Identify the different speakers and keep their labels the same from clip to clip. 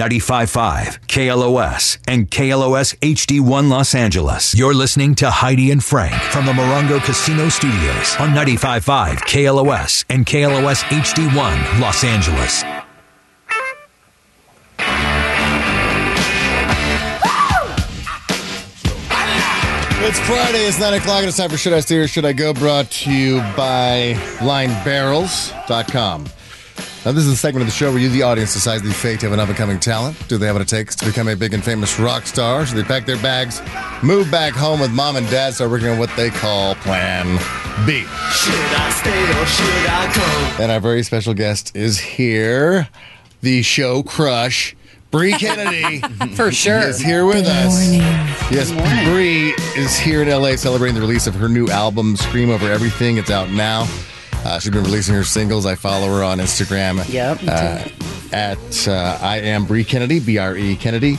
Speaker 1: 95.5 KLOS and KLOS HD1 Los Angeles. You're listening to Heidi and Frank from the Morongo Casino Studios on 95.5 KLOS and KLOS HD1 Los Angeles.
Speaker 2: It's Friday, it's 9 o'clock, it's time for Should I Stay or Should I Go? Brought to you by LineBarrels.com. Now, this is a segment of the show where you, the audience, decides the fate of an up and coming talent. Do they have what it takes to become a big and famous rock star? Should they pack their bags, move back home with mom and dad, start working on what they call Plan B?
Speaker 3: Should I stay or should I go?
Speaker 2: And our very special guest is here, the show crush, Bre Kennedy.
Speaker 4: For sure.
Speaker 2: is here with us. Yes, Bre is here in LA celebrating the release of her new album, Scream Over Everything. It's out now. Uh, she's been releasing her singles. I follow her on Instagram.
Speaker 4: Yep.
Speaker 2: Uh, at uh, I am Bre Kennedy, B R E Kennedy.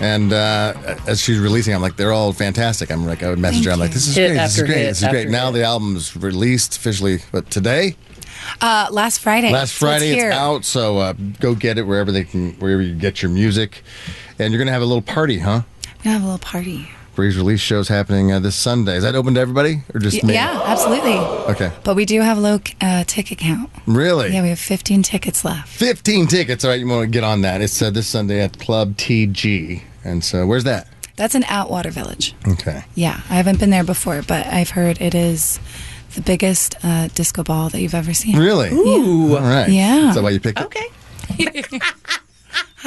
Speaker 2: And uh, as she's releasing, I'm like, they're all fantastic. I'm like, I would message her. I'm like, this is
Speaker 4: Hit
Speaker 2: great. This is great. This is great. Now
Speaker 4: hit.
Speaker 2: the album's released officially, but today,
Speaker 5: Uh, last Friday.
Speaker 2: last Friday, it's,
Speaker 5: here.
Speaker 2: out. So uh, go get it wherever they can, wherever you get your music. And you're gonna have a little party, huh?
Speaker 5: We're gonna have a little party.
Speaker 2: Bre's release show's happening uh, this Sunday. Is that open to everybody or just
Speaker 5: Y-
Speaker 2: me?
Speaker 5: yeah, absolutely.
Speaker 2: Okay.
Speaker 5: But we do have a low uh, ticket count.
Speaker 2: Really?
Speaker 5: Yeah, we have 15 tickets left.
Speaker 2: 15 tickets. All right, you want to get on that. It's uh, this Sunday at Club TG. And so, where's that?
Speaker 5: That's in Atwater Village.
Speaker 2: Okay.
Speaker 5: Yeah, I haven't been there before, but I've heard it is the biggest uh, disco ball that you've ever seen.
Speaker 2: Really?
Speaker 4: Ooh.
Speaker 2: All right.
Speaker 5: Yeah.
Speaker 2: Is that why you picked it?
Speaker 4: Okay.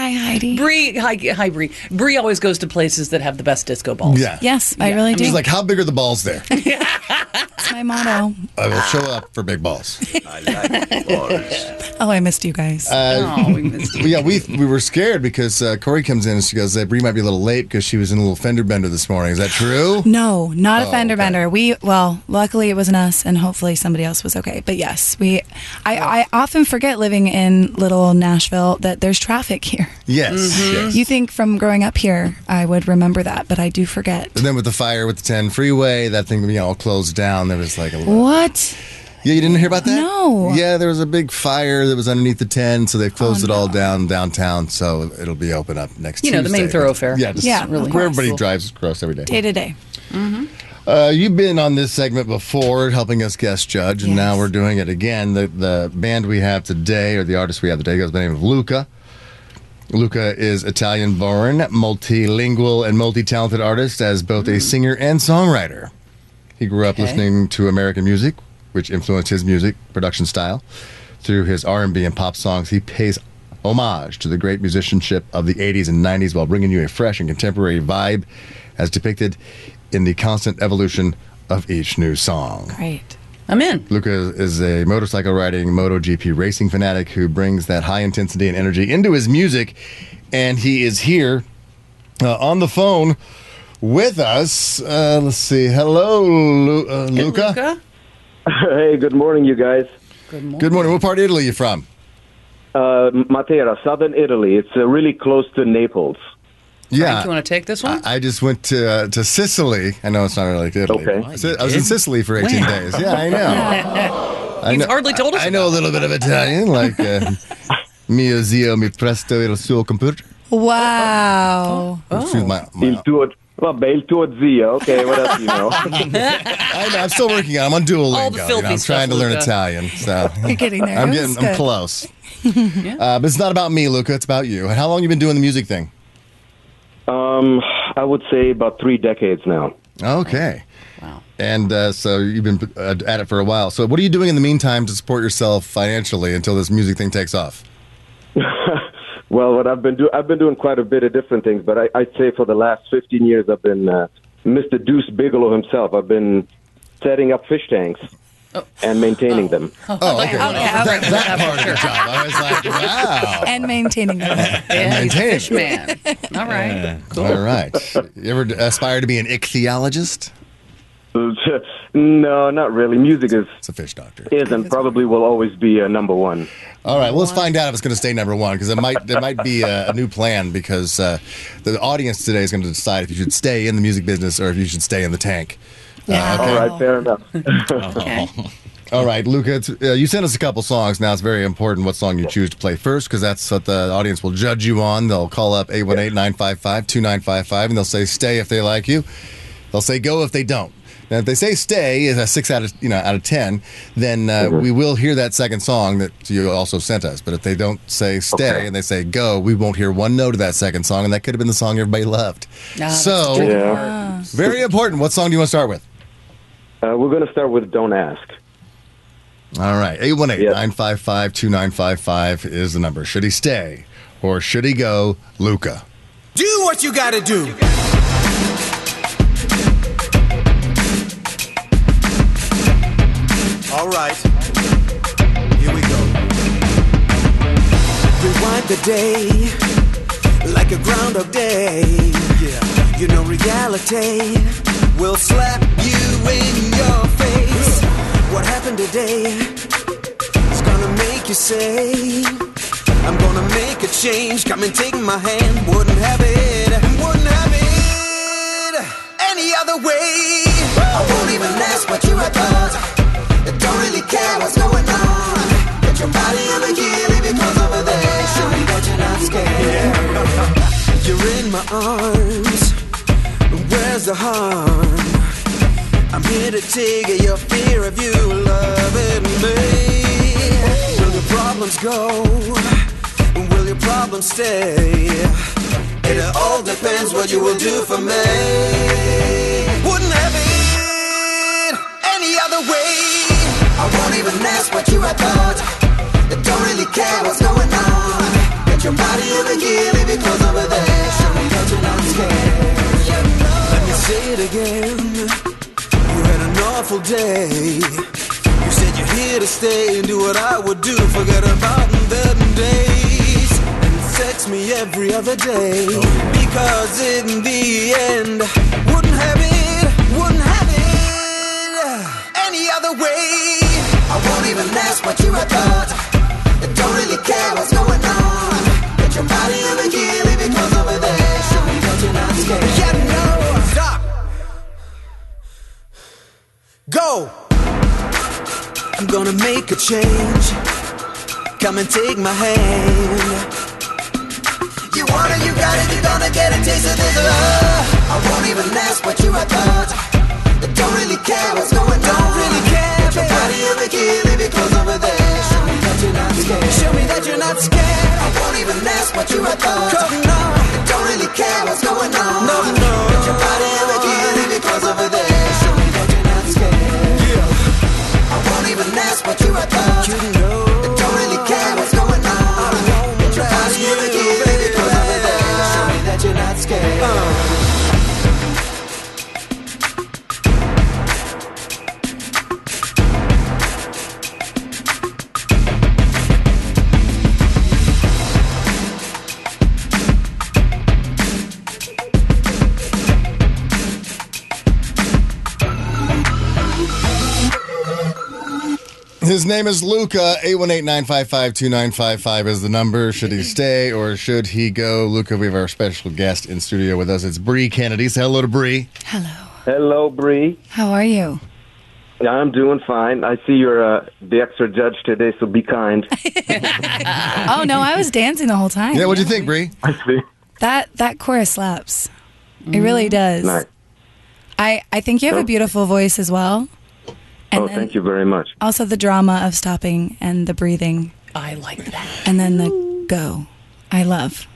Speaker 5: Hi, Heidi.
Speaker 4: Bre, hi, hi, Bre. Bre always goes to places that have the best disco balls.
Speaker 2: Yeah.
Speaker 5: Yes, I really do.
Speaker 2: She's like, how big are the balls there?
Speaker 5: That's my motto.
Speaker 2: I will show up for big balls.
Speaker 3: I like balls.
Speaker 5: Oh, I missed you guys.
Speaker 4: Oh, we missed you.
Speaker 2: Yeah, we we were scared because uh, Corey comes in and she goes, uh, Bree might be a little late because she was in a little fender bender this morning. Is that true?
Speaker 5: no, not
Speaker 2: Oh,
Speaker 5: a fender
Speaker 2: okay.
Speaker 5: bender. We well, luckily it wasn't us, and hopefully somebody else was okay. But yes, we. I, I often forget living in little Nashville that there's traffic here.
Speaker 2: Yes.
Speaker 4: Mm-hmm.
Speaker 2: yes.
Speaker 5: You think from growing up here, I would remember that, but I do forget.
Speaker 2: and then with the fire with the 10 freeway, that thing, you know, all closed down. There was like a little.
Speaker 5: What?
Speaker 2: Yeah, you didn't hear about that?
Speaker 5: No.
Speaker 2: Yeah, there was a big fire that was underneath the 10, so they've closed it all down downtown, so it'll be open up next year.
Speaker 4: You know, the main
Speaker 2: Tuesday.
Speaker 4: thoroughfare.
Speaker 2: Yeah, just
Speaker 5: Yeah,
Speaker 2: really where everybody drives across every day.
Speaker 5: Day to day.
Speaker 2: Uh, you've been on this segment before, helping us guest judge, and now we're doing it again. The the band we have today, or the artist we have today, goes by the name of LuQa. LuQa is Italian born, multilingual, and multi talented artist as both a mm. singer and songwriter. He grew up
Speaker 4: Okay.
Speaker 2: listening to American music, which influenced his music production style. Through his R&B and pop songs, he pays homage to the great musicianship of the 80s and 90s while bringing you a fresh and contemporary vibe as depicted in the constant evolution of each new song.
Speaker 5: Great.
Speaker 4: I'm in.
Speaker 2: LuQa is a motorcycle riding MotoGP racing fanatic who brings that high intensity and energy into his music. And he is here uh, on the phone with us. Uh, let's see. Hello, Lu- uh,
Speaker 4: Hey,
Speaker 2: LuQa.
Speaker 4: LuQa.
Speaker 6: Hey, good morning, you guys.
Speaker 4: Good morning.
Speaker 2: Good morning. What part of Italy are you from?
Speaker 6: Uh, Matera, southern Italy. It's uh, really close to Naples.
Speaker 2: Yeah.
Speaker 4: Do you want to take this one?
Speaker 2: I I just went to uh, to Sicily. I know it's not really Italy.
Speaker 6: Okay.
Speaker 2: I was- I was in Sicily for 18 days. Yeah, I know. I
Speaker 4: He's
Speaker 2: know-
Speaker 4: hardly told us
Speaker 2: I, I know a little bit of Italian, like uh, mio zio mi presto il suo computer.
Speaker 5: Wow.
Speaker 2: Excuse my, my-
Speaker 6: Il tuo, vabbè, il tuo zio. Okay, what else do you know?
Speaker 2: I know, I'm still working on. it. I'm on Duolingo.
Speaker 4: All the
Speaker 2: you know,
Speaker 4: filthy
Speaker 2: I'm
Speaker 4: stuff,
Speaker 2: trying to learn
Speaker 4: LuQa.
Speaker 2: Italian, so
Speaker 5: You're getting there.
Speaker 2: I'm
Speaker 5: It
Speaker 2: getting I'm
Speaker 5: good.
Speaker 2: close. uh, but it's not about me, LuQa. It's about you. How long you been doing the music thing?
Speaker 6: Um, I would say about three decades now.
Speaker 2: Okay.
Speaker 4: Wow.
Speaker 2: And uh, so you've been uh, at it for a while. So what are you doing in the meantime to support yourself financially until this music thing takes off?
Speaker 6: Well, what I've been doing, I've been doing quite a bit of different things, but I, I'd say for the last 15 years I've been uh, Mr. Deuce Bigalow himself. I've been setting up fish tanks and maintaining them.
Speaker 2: Oh, okay.
Speaker 5: okay,
Speaker 2: that,
Speaker 5: okay.
Speaker 2: that part of the job. I was like, wow.
Speaker 5: And maintaining them.
Speaker 4: Yeah, he's a fish man. All right. Cool.
Speaker 2: All right. You ever aspire to be an ichthyologist?
Speaker 6: no, not really. Music is
Speaker 2: It's a fish doctor.
Speaker 6: is and probably will always be uh, number one.
Speaker 2: All right, well, let's find out if it's going to stay number one because it might there might be a, a new plan because uh, the audience today is going to decide if you should stay in the music business or if you should stay in the tank.
Speaker 5: Yeah.
Speaker 2: okay.
Speaker 6: All right, fair enough.
Speaker 4: Okay.
Speaker 2: All right, LuQa, it's, uh, you sent us a couple songs. Now it's very important what song you choose to play first because that's what the audience will judge you on. They'll call up 818 955 2955 and they'll say stay if they like you. They'll say go if they don't. Now, if they say stay is a six out of you know out of ten, then uh, we will hear that second song that you also sent us. But if they don't say stay
Speaker 6: Okay.
Speaker 2: and they say go, we won't hear one note of that second song, and that could have been the song everybody loved.
Speaker 4: that's
Speaker 2: so.
Speaker 6: Yeah.
Speaker 2: very important. What song do you want to start with?
Speaker 6: Uh, we're going to start with Don't Ask.
Speaker 2: All right, 818 955 2955 is the number. Should he stay or should he go, LuQa?
Speaker 3: Do what you gotta do. All right, here we go. Rewind the day like a groundhog day. Yeah, you know reality will slap you in your face. What happened today is gonna make you say. I'm gonna make a change. Come and take my hand. Wouldn't have it. Wouldn't have it any other way. I won't even ask what you had thought. I don't really care what's going on. Get your body on the gear because over there. Show me that you're not scared. You're in my arms. Where's the harm? I'm here to take your fear of you loving me. Will your problems go? Will your problems stay? It all depends what you will do for me. Wouldn't have it any other way. I won't even ask what you had thought. I don't really care what's going on. Get your body in the gear because over there. Show me that you're not scared. Let me say it again. Awful day. You said you're here to stay and do what I would do. Forget about the days and sex me every other day. Because in the end, wouldn't have it, wouldn't have it any other way. I won't even ask what you had thought. I don't really care what's going on. Get your body Go! I'm gonna make a change. Come and take my hand. You want it, you got it, you're gonna get a taste of this love. I won't even ask what you had thought. I don't really care what's going on. Don't really care. Get your body in the gear because over there. Show me that you're not scared. Show me that you're not scared. I won't even ask what you had thought. Cause no, I don't really care what's going on. No, no. Get your body in the gear because over there. What you. You know. I don't really care what's going on. Body in the gear because over there. Show me that you're not scared.
Speaker 2: His name is LuQa. 818-955-2955 is the number. Should he stay or should he go? LuQa, we have our special guest in studio with us. It's Bre Kennedy. Say hello to Bre.
Speaker 5: Hello.
Speaker 6: Hello, Bre.
Speaker 5: How are you?
Speaker 6: I'm doing fine. I see you're uh, the extra judge today, so be kind.
Speaker 5: Oh no, I was dancing the whole time.
Speaker 2: Yeah, what'd you think, Bre?
Speaker 6: I see.
Speaker 5: That that chorus slaps. It really does.
Speaker 6: Nice.
Speaker 5: I I think you have a beautiful voice as well. And
Speaker 6: oh,
Speaker 5: then
Speaker 6: thank you very much.
Speaker 5: Also the drama of stopping and the breathing
Speaker 4: I like that.
Speaker 5: and then the go. I love.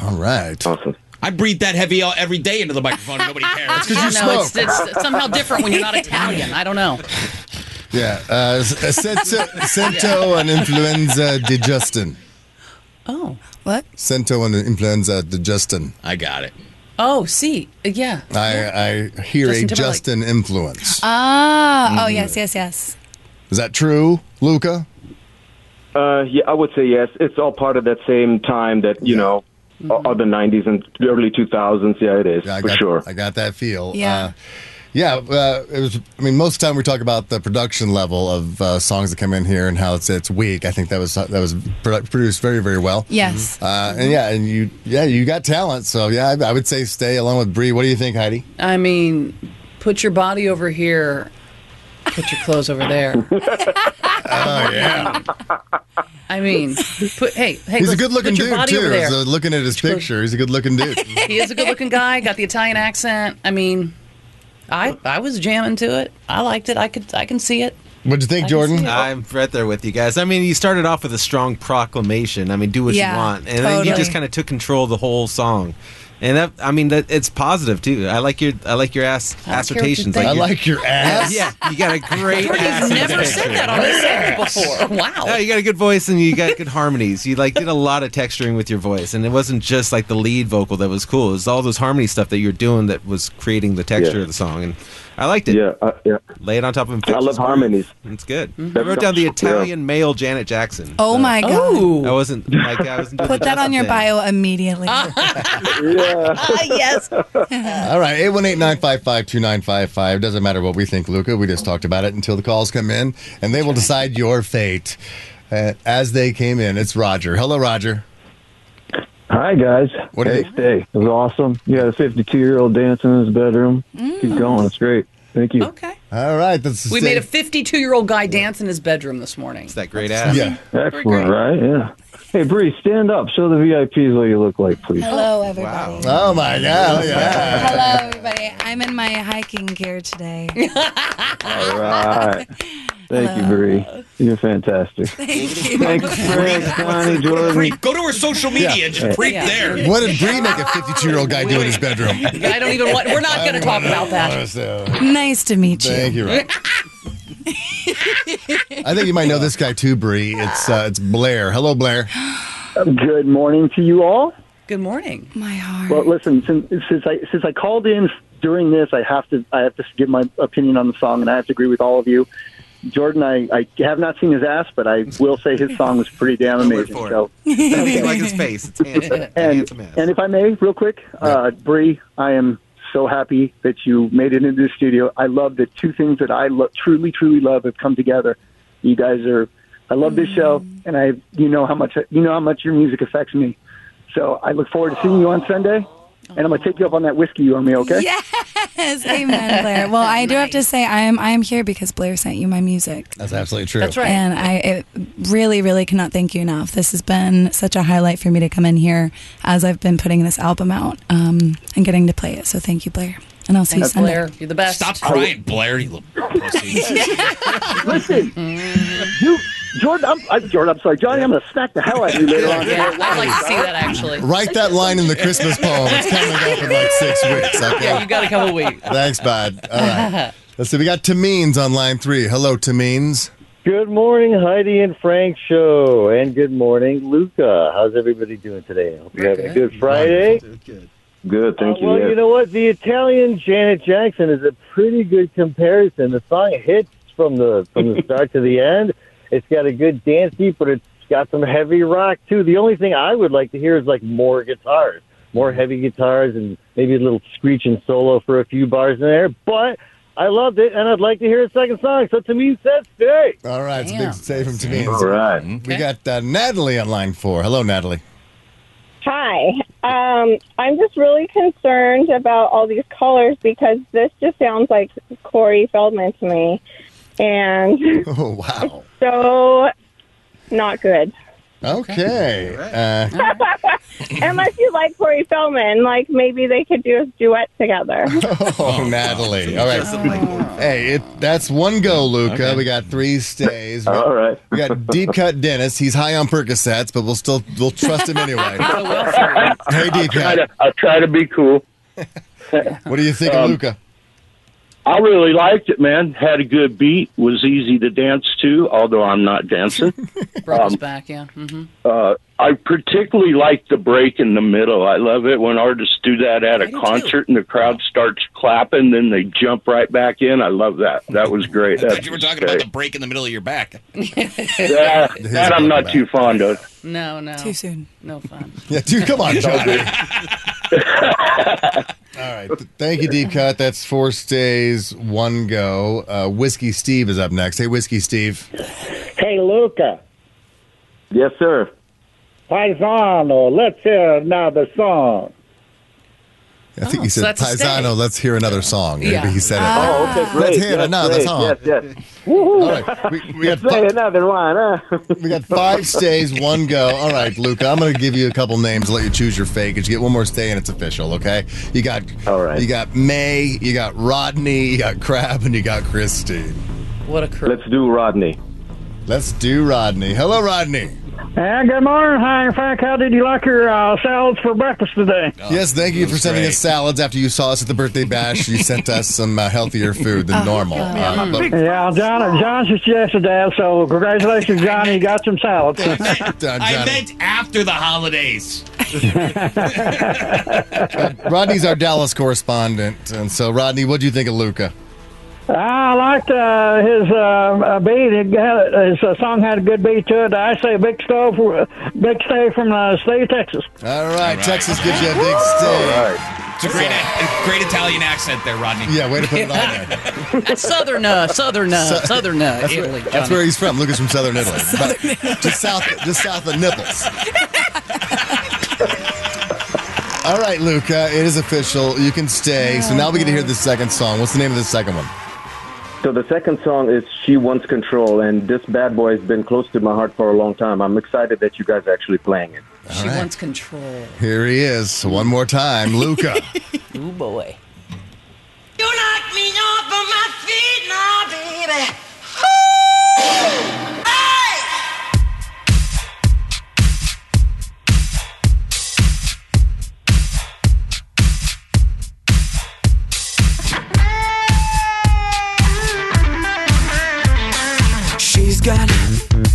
Speaker 2: All right.
Speaker 6: Awesome.
Speaker 7: I breathe that heavy out every day into the microphone. and Nobody cares.
Speaker 4: I don't know. It's, it's somehow different when you're not Italian. I don't know.
Speaker 2: Yeah. Uh, sento, sento and influenza di Justin.
Speaker 4: Oh.
Speaker 5: What?
Speaker 2: Sento and influenza di Justin.
Speaker 7: I got it.
Speaker 4: Oh, see. Yeah.
Speaker 2: I, I hear
Speaker 4: Justin
Speaker 2: a
Speaker 4: Timberlake.
Speaker 2: Justin influence.
Speaker 5: Ah, oh yes, yes, yes.
Speaker 2: Is that true, LuQa?
Speaker 6: Uh, yeah, I would say yes. It's all part of that same time that you know, all the '90s and early 2000s. Yeah, it is
Speaker 2: Yeah, I
Speaker 6: for
Speaker 2: got,
Speaker 6: sure.
Speaker 2: I got that feel.
Speaker 5: Yeah.
Speaker 2: Uh, yeah, uh, it was. I mean, most of the time we talk about the production level of uh, songs that come in here and how it's it's weak. I think that was that was produ- produced very very well.
Speaker 5: Yes.
Speaker 2: Uh, and yeah, and you yeah you got talent. So yeah, I, I would say stay along with Bre. What do you think, Heidi?
Speaker 4: I mean, put your body over here Put your clothes over there.
Speaker 2: Oh yeah,
Speaker 4: I mean, put hey, hey,
Speaker 2: he's a good-looking
Speaker 4: put your
Speaker 2: dude
Speaker 4: body
Speaker 2: too.
Speaker 4: over there.
Speaker 2: So looking at his picture, he's a good-looking dude.
Speaker 4: he is a good-looking guy. Got the Italian accent. I mean, I I was jamming to it. I liked it. I could I can see it.
Speaker 2: What'd you think,
Speaker 4: I
Speaker 2: Jordan?
Speaker 8: I'm right there with you guys. I mean, you started off with a strong proclamation. I mean, do what
Speaker 5: Yeah,
Speaker 8: you want, and then you just kind of took control of the whole song. And that, I mean, that it's positive too. I like your, I like your ass
Speaker 4: I don't care what
Speaker 8: assertions.
Speaker 4: think.
Speaker 2: I
Speaker 8: your-
Speaker 2: like your ass.
Speaker 8: yeah, you got a great. ass
Speaker 4: You've never said that on this air before. Wow.
Speaker 8: No, you got a good voice and you got good harmonies. You like did a lot of texturing with your voice, and it wasn't just like the lead vocal that was cool. It was all those harmony stuff that you're doing that was creating the texture
Speaker 6: Yeah.
Speaker 8: of the song, and I liked it.
Speaker 6: Yeah, uh, yeah.
Speaker 8: Lay it on top of.
Speaker 6: him.
Speaker 8: I
Speaker 6: love
Speaker 8: groove.
Speaker 6: harmonies.
Speaker 8: It's good. I wrote down the
Speaker 6: yeah.
Speaker 8: Italian male Janet Jackson.
Speaker 5: Oh
Speaker 8: So
Speaker 5: my god.
Speaker 8: I wasn't like I wasn't.
Speaker 5: Put that on your
Speaker 8: thing.
Speaker 5: bio immediately.
Speaker 6: Yeah.
Speaker 4: Ah, yes.
Speaker 2: All right, 818-955-2955. Doesn't matter what we think, LuQa. We just talked about it until the calls come in, and they will decide your fate uh, as they came in. It's Roger. Hello, Roger.
Speaker 9: Hi guys.
Speaker 2: What do you-
Speaker 9: hey, it was awesome. You got a 52 year old dancing in his bedroom. Keep mm. going. It's great. Thank you.
Speaker 4: Okay.
Speaker 2: All right, that's
Speaker 4: We made a 52 year old guy dance in his bedroom this morning.
Speaker 8: It's that great ass.
Speaker 2: Yeah.
Speaker 9: Excellent, right? Yeah. Hey, Bre, stand up. Show the VIPs what you look like, please.
Speaker 5: Hello, everybody.
Speaker 2: Oh my God! Yeah.
Speaker 5: Hello, everybody. I'm in my hiking gear today.
Speaker 9: All right. Thank you, Bre. You're fantastic.
Speaker 5: Thank you.
Speaker 9: Thanks, Frank, Connie, Jordan.
Speaker 7: Creep. Go to her social media and just creep
Speaker 4: Yeah.
Speaker 7: there.
Speaker 2: What did Bre make a 52-year-old guy do in his bedroom?
Speaker 4: I don't even want. We're not going to talk about that.
Speaker 5: Nice to meet you.
Speaker 2: Thank you. Right. I think you might know this guy too, Bre. It's uh, it's Blair. Hello, Blair.
Speaker 10: Good morning to you all.
Speaker 4: Good morning.
Speaker 5: My heart.
Speaker 10: Well, listen, since, since I since I called in during this, I have to I have to give my opinion on the song, and I have to agree with all of you. Jordan, I, I have not seen his ass, but I will say his song was pretty damn amazing. So,
Speaker 8: You like his face. It's handsome.
Speaker 10: And and if I may, real quick, uh, Bre, I am so happy that you made it into the studio. I love that two things that I lo- truly, truly love have come together. You guys are. I love this show, mm-hmm. and I you know how much you know how much your music affects me. So I look forward to seeing you on Sunday, and I'm gonna take you up on that whiskey you owe me. Okay?
Speaker 5: Yes, amen, Blair. Well, I do have to say I am I am here because Blair sent you my music.
Speaker 2: That's absolutely true.
Speaker 4: That's right.
Speaker 5: And I it really, really cannot thank you enough. This has been such a highlight for me to come in here as I've been putting this album out um, and getting to play it. So thank you, Blair. And I'll see you
Speaker 4: Thanks,
Speaker 5: Sunday.
Speaker 4: Blair. You're the best.
Speaker 7: Stop crying, Blair. You little pussy.
Speaker 10: Listen, you, Jordan. I'm, I'm Jordan. I'm sorry, Johnny. I'm gonna smack the hell out of you later on.
Speaker 4: Yeah, I'd like to see that actually.
Speaker 2: Write that line in the Christmas poem. It's coming up in like six weeks. Okay.
Speaker 4: Yeah, you got a couple weeks.
Speaker 2: Thanks, bud. All right. Let's see. We got Tamines on line three. Hello, Tamines.
Speaker 9: Good morning, Heidi and Frank show, and good morning, LuQa. How's everybody doing today? Hope you're having a good Friday.
Speaker 6: Good, thank
Speaker 9: Uh,
Speaker 6: you.
Speaker 9: well,
Speaker 6: yes.
Speaker 9: you know what? The Italian Janet Jackson is a pretty good comparison. The song hits from the from the start to the end. It's got a good dance beat, but it's got some heavy rock too. The only thing I would like to hear is like more guitars, more heavy guitars, and maybe a little screeching solo for a few bars in there. But I loved it, and I'd like to hear a second song. So to me, says stay.
Speaker 2: All right. It's a
Speaker 4: Damn.
Speaker 2: big save from Tamines.
Speaker 6: All right.
Speaker 2: We got uh, Natalie on line four. Hello, Natalie.
Speaker 11: Hi. Um, I'm just really concerned about all these colors because this just sounds like Corey Feldman to me. And
Speaker 2: Oh, wow.
Speaker 11: so not good.
Speaker 2: Okay. Uh,
Speaker 11: Unless you like Corey Feldman, like maybe they could do a duet together.
Speaker 2: oh, Natalie. All right. Hey, it, that's one go, LuQa. We got three stays. We got,
Speaker 6: All right.
Speaker 2: we got deep cut Dennis. He's high on Percocets, but we'll still we'll trust him anyway.
Speaker 4: So well for you.
Speaker 2: Hey, deep
Speaker 12: try
Speaker 2: cut.
Speaker 12: to, I'll try to be cool.
Speaker 2: What do you think of
Speaker 12: Um,
Speaker 2: LuQa?
Speaker 12: I really liked it, man. Had a good beat. Was easy to dance to, although I'm not dancing.
Speaker 4: Brought us
Speaker 12: Um,
Speaker 4: back, yeah. hmm
Speaker 12: uh, I particularly like the break in the middle. I love it when artists do that at a concert and the crowd starts clapping, then they jump right back in. I love that. That was great.
Speaker 7: I
Speaker 12: That's
Speaker 7: you were talking about the break in the middle of your back.
Speaker 12: that, that I'm not too fond of.
Speaker 4: No, no.
Speaker 5: Too soon.
Speaker 4: No fun.
Speaker 2: Yeah, dude, come on, Johnny. All right. Thank you, Deep Cut. That's four stays, one go. Uh, Whiskey Steve is up next. Hey, Whiskey Steve.
Speaker 9: Hey, LuQa.
Speaker 6: Yes, sir.
Speaker 9: Paisano, let's hear another song.
Speaker 2: I think
Speaker 4: Oh,
Speaker 2: he said,
Speaker 4: that's a stay.
Speaker 2: Paisano, let's hear another song. Maybe
Speaker 4: Yeah.
Speaker 2: he said it.
Speaker 6: Oh, okay, great.
Speaker 2: Let's hear
Speaker 6: yes,
Speaker 2: another
Speaker 6: great.
Speaker 2: song.
Speaker 6: Yes, yes.
Speaker 2: All right. We, we got
Speaker 6: Say another one, huh?
Speaker 2: We got five stays, one go. All right, LuQa, I'm going to give you a couple names, let you choose your fake. You get one more stay, and it's official. Okay? You got, all right. You got May, you got Rodney, you got Crab, and you got Christine.
Speaker 4: What a crew.
Speaker 6: Let's do Rodney.
Speaker 2: Let's do Rodney. Hello, Rodney.
Speaker 13: Hey, good morning, Hi, Frank. How did you like your uh, salads for breakfast today?
Speaker 2: yes, thank you for sending us salads after you saw us at the birthday bash. You sent us some uh, healthier food than normal. Uh, but-
Speaker 13: Yeah, John. John suggested that, so congratulations, Johnny. You got some salads.
Speaker 2: Done,
Speaker 7: I meant after the holidays.
Speaker 2: Rodney's our Dallas correspondent, and so Rodney, what do you think of LuQa?
Speaker 13: I liked uh, his uh, uh, beat. It had, his uh, song had a good beat to it. I say big stove, big stay from the state of Texas.
Speaker 2: All right, Texas gives you a big stay.
Speaker 7: It's a great, a great Italian accent there, Rodney.
Speaker 2: Yeah, way to put it on there.
Speaker 4: That's southern, uh, southern, uh,
Speaker 2: So-
Speaker 4: southern uh,
Speaker 2: That's,
Speaker 4: Italy.
Speaker 2: where, that's where he's from. LuQa's from southern Italy, but just south, just south of Nipples. All right, LuQa, it is official. You can stay. So now we get to hear the second song. What's the name of the second one?
Speaker 6: So the second song is "She Wants Control," and this bad boy has been close to my heart for a long time. I'm excited that you guys are actually playing it.
Speaker 4: She wants control.
Speaker 2: Here he is, one more time, LuQa.
Speaker 4: Ooh, boy.
Speaker 3: You knock me off of my feet now, baby. She's got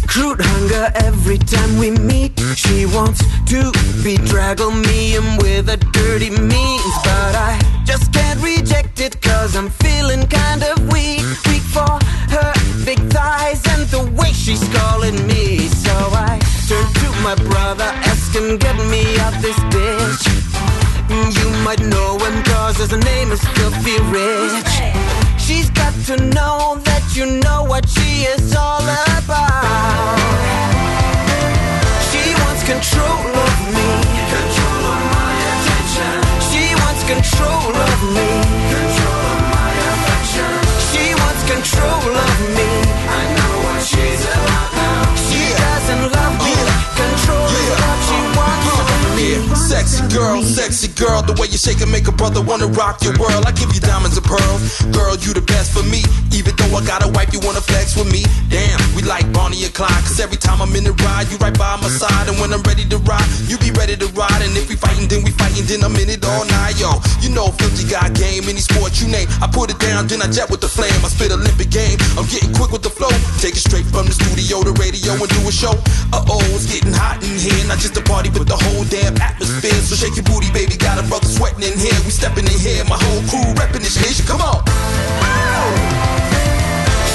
Speaker 3: crude hunger every time we meet. She wants to bedraggle me in with a dirty means. But I just can't reject it cause I'm feeling kind of weak. Weak for her big thighs and the way she's calling me. So I turn to my brother, ask him, get me out this bitch. You might know him cause his name is Filthy Rich. She's got to know that you know what she is all about. She wants control of me. Control of my attention. She wants control of me. Control of my affection. She wants control of me. I know what she's about now. She doesn't love
Speaker 14: Sexy girl, sexy girl, the way you shake and make a brother wanna rock your world. I give you diamonds and pearls, girl, you the best for me. Even though I gotta wipe, you wanna flex with me. Damn, we like Bonnie and Clyde, cause every time I'm in the ride, you right by my side. And when I'm ready to ride, you be ready to ride. And if we fighting, then we fighting, then I'm in it all night, yo. You know, Filthy got game, any sport you name. I put it down, then I jet with the flame. I spit Olympic game, I'm getting quick with the flow. Take it straight from the studio to radio and do a show. Uh oh, it's getting hot in here, not just a party, but the whole damn atmosphere. So shake your booty, baby, got a brother sweating in here. We stepping in here, my whole crew repping this nation. Come on.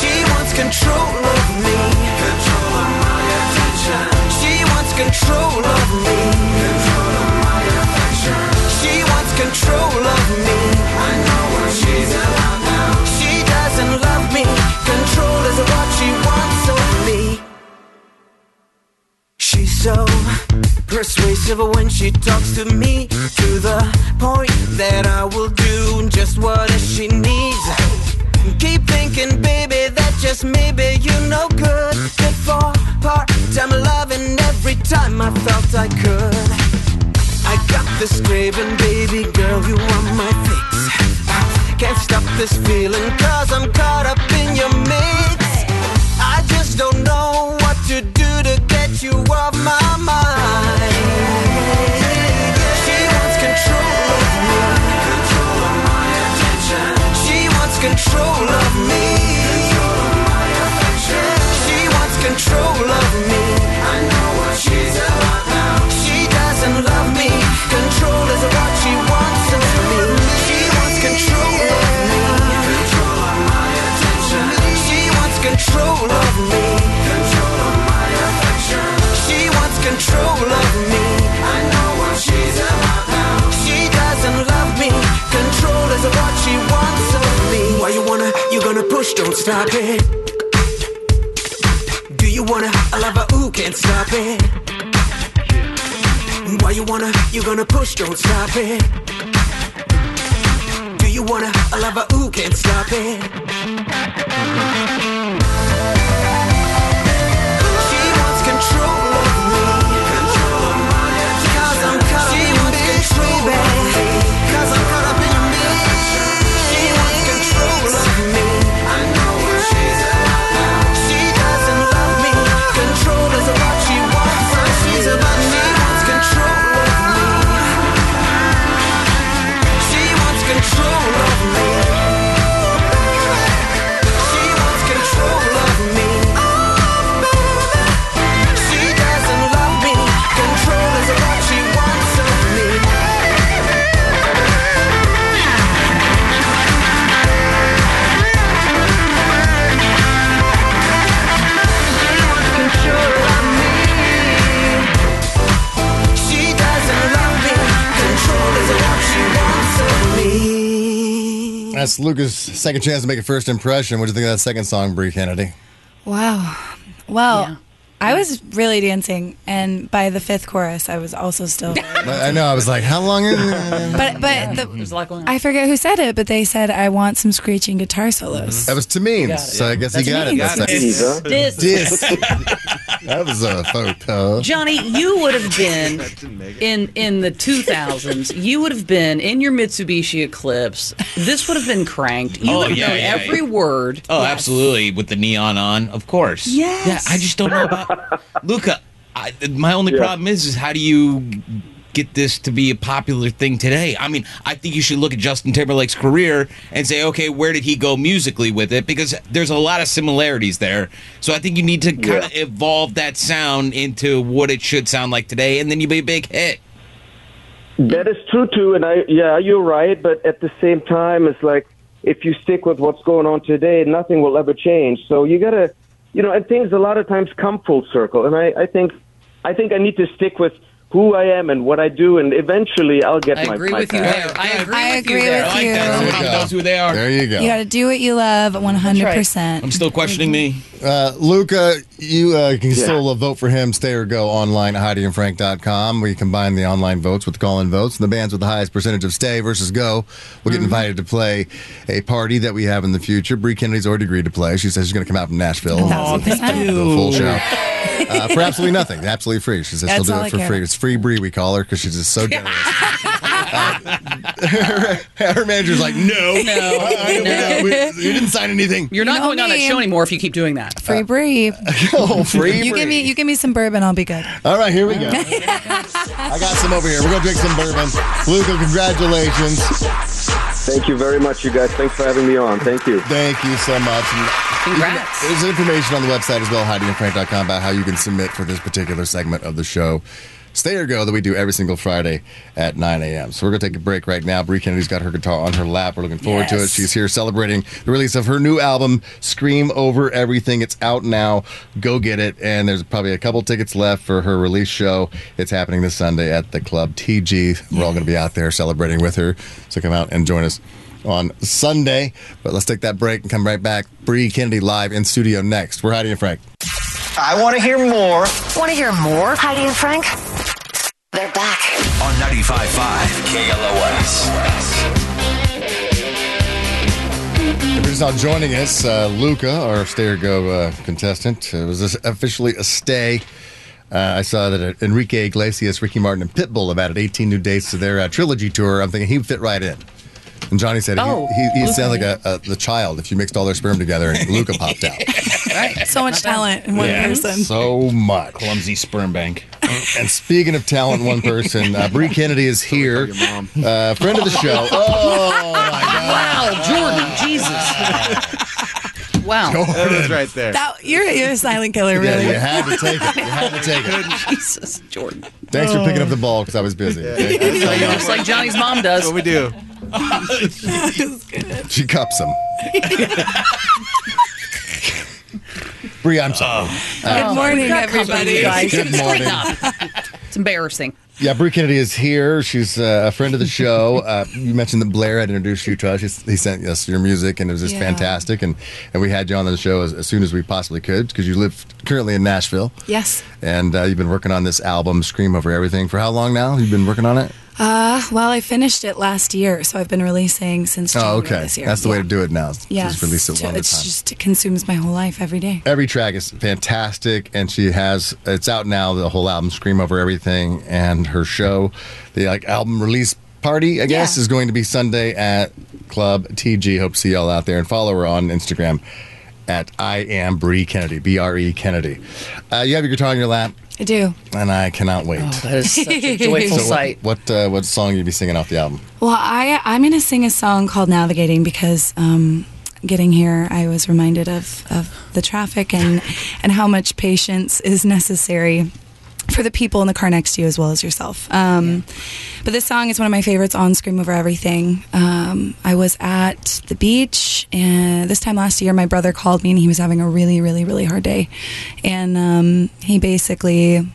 Speaker 3: She wants control of me. Control of my attention. She wants control of me. Control of my affection. She wants control of me. I know what she's about now. She doesn't love me. Control is what she wants so persuasive when she talks to me to the point that I will do just what she needs. Keep thinking, baby, that just maybe you know good. Good for part-time loving every time I felt I could. I got this craving, baby girl, you are my fix. Can't stop this feeling cause I'm caught up in your mix. I just don't know to do to get you off my mind. She wants control of me. Control of my attention. She wants control of me. Control of my. She wants control of me. I know what she's about now. She doesn't love me. Control is what she wants of me. She wants control of me. Control of my attention. She wants control of me. Control of me. I know what she's about now. She doesn't love me. Control is what she wants of me. Why you wanna? You gonna push? Don't stop it. Do you wanna? I love her. Ooh, can't stop it. Why you wanna? You gonna push? Don't stop it. Do you wanna love her, ooh, can't stop it. Control
Speaker 2: That's LuQa's second chance to make a first impression. What do you think of that second song, Bre Kennedy?
Speaker 5: Wow. Well, I was really dancing, and by the fifth chorus, I was also still.
Speaker 2: I know. I was like, how long is it?
Speaker 5: But but the, I forget who said it, but they said I want some screeching guitar solos.
Speaker 2: That was to me.
Speaker 5: got it.
Speaker 2: So I guess he
Speaker 5: That's
Speaker 2: got it.
Speaker 5: means.
Speaker 2: That's
Speaker 4: Dis.
Speaker 2: Dis. that was a faux pas.
Speaker 4: Johnny, you would have been in in the 2000s. You would have been in your Mitsubishi Eclipse. This would have been cranked. You
Speaker 7: Oh,
Speaker 4: would have
Speaker 7: yeah,
Speaker 4: known
Speaker 7: yeah,
Speaker 4: every
Speaker 7: yeah.
Speaker 4: word.
Speaker 7: Oh, absolutely. With the neon on, of course.
Speaker 4: Yes.
Speaker 7: Yeah, I just don't know about LuQa. I, my only
Speaker 6: Yeah.
Speaker 7: problem is, is how do you get this to be a popular thing today? I mean, I think you should look at Justin Timberlake's career and say, okay, where did he go musically with it? Because there's a lot of similarities there. So I think you need to kind of evolve that sound into what it should sound like today, and then you'll be a big hit.
Speaker 6: That is true too, and I yeah, you're right. But at the same time, it's like if you stick with what's going on today, nothing will ever change. So you gotta, you know, and things a lot of times come full circle. And I, I think, I think I need to stick with who I am and what I do, and eventually I'll get
Speaker 4: I
Speaker 6: my.
Speaker 4: agree
Speaker 6: my
Speaker 4: with you there. I agree
Speaker 5: I
Speaker 4: with
Speaker 5: agree
Speaker 4: you there.
Speaker 5: with
Speaker 7: I like
Speaker 5: you.
Speaker 7: that. Somebody knows who they are.
Speaker 2: There you go.
Speaker 5: You got to do what you love, one hundred percent.
Speaker 7: I'm still questioning me.
Speaker 2: Uh, LuQa, you uh, can still uh, vote for him. Stay or go online at HeidiandFrank.com. We combine the online votes with the call-in votes. And the bands with the highest percentage of stay versus go will get invited to play a party that we have in the future. Bre Kennedy's already agreed to play. She says she's going to come out from Nashville.
Speaker 5: Oh,
Speaker 2: and do the full show. Uh, for absolutely nothing. Absolutely free. She says
Speaker 5: That's
Speaker 2: she'll do it
Speaker 5: I
Speaker 2: for
Speaker 5: care
Speaker 2: free. It's free Bre, we call her, because she's just so generous. Her, her manager's like, no.
Speaker 4: No,
Speaker 2: I-
Speaker 4: no.
Speaker 2: we- you didn't sign anything.
Speaker 4: You're not
Speaker 5: You know
Speaker 4: going on that show anymore if you keep doing that.
Speaker 5: Free uh, brief.
Speaker 2: oh, free
Speaker 5: You
Speaker 2: Bre.
Speaker 5: give me you give me some bourbon, I'll be good.
Speaker 2: All right, here we go. I got some over here. We're gonna drink some bourbon. LuQa, congratulations.
Speaker 6: Thank you very much, you guys. Thanks for having me on. Thank you.
Speaker 2: Thank you so much. And
Speaker 4: Congrats.
Speaker 2: There's information on the website as well, HeidiandFrank.com, about how you can submit for this particular segment of the show. Stay or go that we do every single Friday at 9 a.m. So we're going to take a break right now. Bre Kennedy's got her guitar on her lap. We're looking forward to it. She's here celebrating the release of her new album, Scream Over Everything. It's out now. Go get it. And there's probably a couple tickets left for her release show. It's happening this Sunday at the Club TG. We're all going to be out there celebrating with her. So come out and join us on Sunday. But let's take that break and come right back. Bre Kennedy live in studio next. We're Heidi and Frank.
Speaker 15: I want to hear more.
Speaker 16: Want to hear more? Heidi and Frank? They're back.
Speaker 1: On 95.5 KLOS.
Speaker 2: If you're just now joining us, uh, LuQa, our Stay or Go uh, contestant, uh, was officially a stay. Uh, I saw that uh, Enrique Iglesias, Ricky Martin, and Pitbull have added 18 new dates to their uh, trilogy tour. I'm thinking he'd fit right in. And Johnny said
Speaker 4: Oh,
Speaker 2: he, he, he
Speaker 4: LuQa,
Speaker 2: sounded like a, a, the child if you mixed all their sperm together and LuQa popped out. right.
Speaker 5: So much talent in one
Speaker 7: Yeah.
Speaker 5: person.
Speaker 2: So much.
Speaker 7: Clumsy sperm bank.
Speaker 2: And speaking of talent, in one person, uh, Bre Kennedy is here, uh, friend of the show. Oh my God!
Speaker 4: Wow, Jordan, Jesus. Wow.
Speaker 8: That was right there.
Speaker 5: That, you're you're a silent killer,
Speaker 2: Yeah,
Speaker 5: really.
Speaker 2: you had to take it. You had to take it.
Speaker 4: Jesus, Jordan.
Speaker 2: Thanks for picking up the ball because I was busy. okay?
Speaker 4: Just like Johnny's mom does.
Speaker 8: what we do.
Speaker 2: She cups him. Bre, I'm sorry.
Speaker 5: Good
Speaker 4: uh, morning,
Speaker 5: everybody.
Speaker 4: guys.
Speaker 2: Good morning.
Speaker 4: It's embarrassing.
Speaker 2: Yeah, Bre Kennedy is here. She's uh, a friend of the show. Uh, you mentioned that Blair had introduced you to us. He sent us your music, and it was just
Speaker 5: Yeah.
Speaker 2: fantastic. And, and we had you on the show as, as soon as we possibly could because you live currently in Nashville.
Speaker 5: Yes.
Speaker 2: And uh, you've been working on this album, Scream Over Everything, for how long now? You've been working on it?
Speaker 5: Uh, well, I finished it last year, so I've been releasing since January
Speaker 2: Oh, okay.
Speaker 5: this year.
Speaker 2: That's the way to do it now.
Speaker 5: Yes.
Speaker 2: Just release it one at a
Speaker 5: it's
Speaker 2: time.
Speaker 5: just it consumes my whole life every day.
Speaker 2: Every track is fantastic, and she has it's out now. The whole album, "Scream Over Everything," and her show, the like album release party, I guess,
Speaker 5: Yeah.
Speaker 2: is going to be Sunday at Club TG. Hope to see y'all out there, and follow her on Instagram at I am Bre Kennedy, B R E Kennedy. Uh, you have your guitar on your lap,
Speaker 5: I do.
Speaker 2: and I cannot wait.
Speaker 4: Oh, that is such a joyful
Speaker 2: So
Speaker 4: sight.
Speaker 2: what what, uh, what song you be singing off the album?
Speaker 5: Well, I I'm gonna sing a song called "Navigating" because um, getting here, I was reminded of of the traffic and and how much patience is necessary for the people in the car next to you as well as yourself. Um, But this song is one of my favorites on Scream Over Everything. Um, I was at the beach, and this time last year, my brother called me and he was having a really, really, really hard day. And um, he basically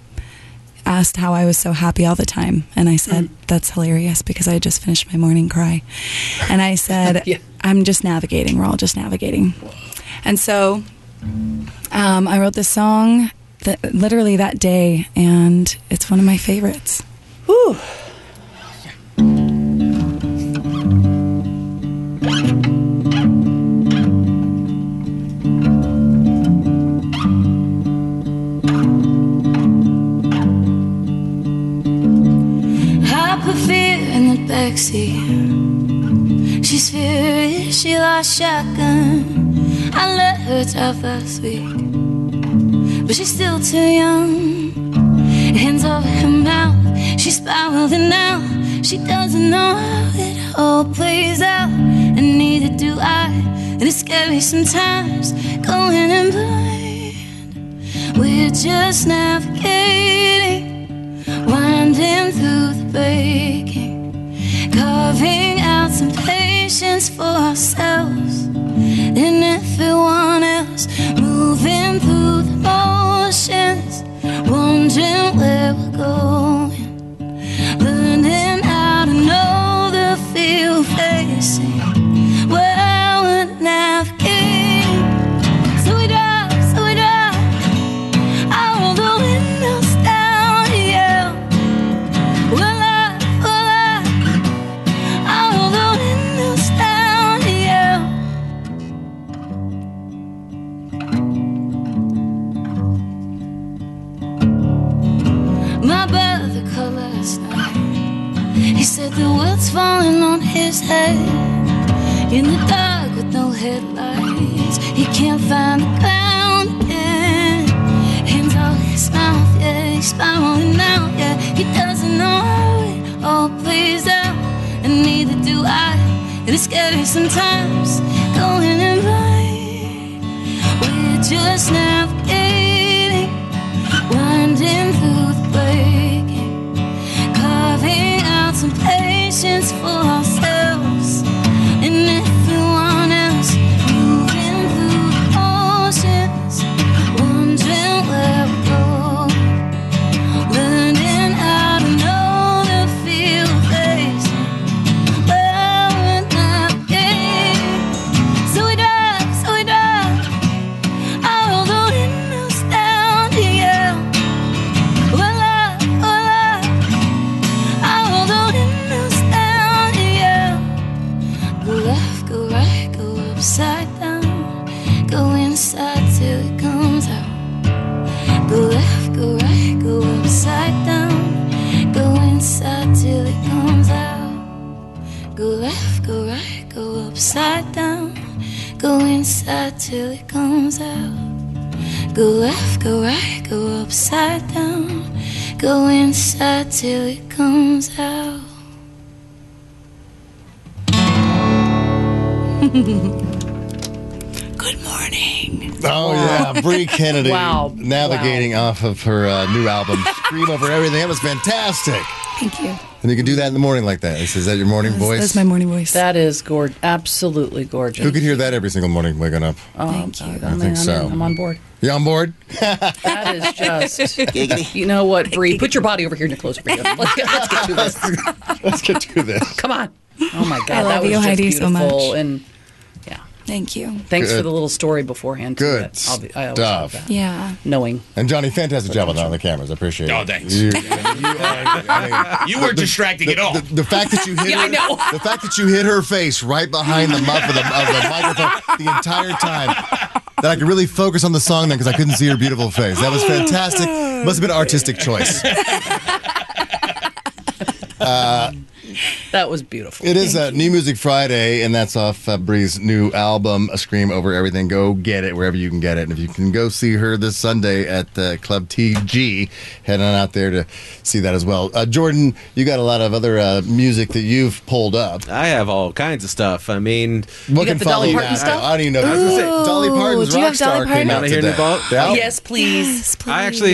Speaker 5: asked how I was so happy all the time. And I said, That's hilarious because I just finished my morning cry. And I said, I'm just navigating. We're all just navigating. And so um, I wrote this song that, literally that day, and it's one of my favorites.
Speaker 4: Whew.
Speaker 17: I put fear in the backseat. She's furious, she lost shotgun. I let her drive last week, but she's still too young. Hands over her mouth, she's spiraling now. She doesn't know how it all plays out, and neither do I. And it's scary sometimes going in blind. We're just navigating winding through the breaking, carving out some patience for ourselves till it comes out. Go left, go right, go upside down. Go inside till it comes out.
Speaker 5: Good morning.
Speaker 2: Oh yeah, Bre Kennedy.
Speaker 5: Wow.
Speaker 2: Navigating off of her uh, new album, "Scream Over Everything." That was fantastic.
Speaker 5: Thank you.
Speaker 2: And you can do that in the morning like that. Is, is that your morning voice?
Speaker 5: That's my morning voice.
Speaker 4: That is gorgeous. Absolutely gorgeous.
Speaker 2: Who could hear that every single morning waking up?
Speaker 4: Oh, Thank you.
Speaker 2: I think so.
Speaker 4: I'm on board.
Speaker 2: You on board?
Speaker 4: That is just. you know what, Bre? Put your body over here and close over here. Let's get, let's get to this.
Speaker 2: Let's get to this.
Speaker 4: Come on. Oh my God.
Speaker 5: I love
Speaker 4: that was
Speaker 5: you,
Speaker 4: just
Speaker 5: Heidi, so much.
Speaker 4: And yeah,
Speaker 5: Thank you.
Speaker 4: Thanks for the little story beforehand. too.
Speaker 2: Good
Speaker 4: That- I'll be- I
Speaker 2: stuff.
Speaker 4: that.
Speaker 5: Yeah.
Speaker 4: Knowing.
Speaker 2: And Johnny, fantastic job on the cameras. I appreciate it.
Speaker 7: Oh, thanks.
Speaker 2: You,
Speaker 7: You were distracting at all.
Speaker 2: the fact that you hit
Speaker 4: Yeah, I
Speaker 2: her,
Speaker 4: know.
Speaker 2: the fact that you hit her face right behind the muff of the, of the microphone the entire time, that I could really focus on the song then because I couldn't see her beautiful face. That was fantastic. Must have been an artistic choice. Uh,
Speaker 4: That was beautiful.
Speaker 2: It is uh, New Music Friday, and that's off uh, Bre's new album, A Scream Over Everything. Go get it wherever you can get it. And if you can go see her this Sunday at uh, Club TG, head on out there to see that as well. Uh, Jordan, you got a lot of other uh, music that you've pulled up.
Speaker 8: I have all kinds of stuff. I mean,
Speaker 2: What can follow that? I, I don't even know. I was gonna say, Dolly Parton's
Speaker 8: do you have Dolly
Speaker 2: Rockstar came
Speaker 8: Parton?
Speaker 2: out
Speaker 8: Wanna hear
Speaker 2: today.
Speaker 8: new ball-
Speaker 2: The album.
Speaker 4: Yes, please.
Speaker 8: I actually.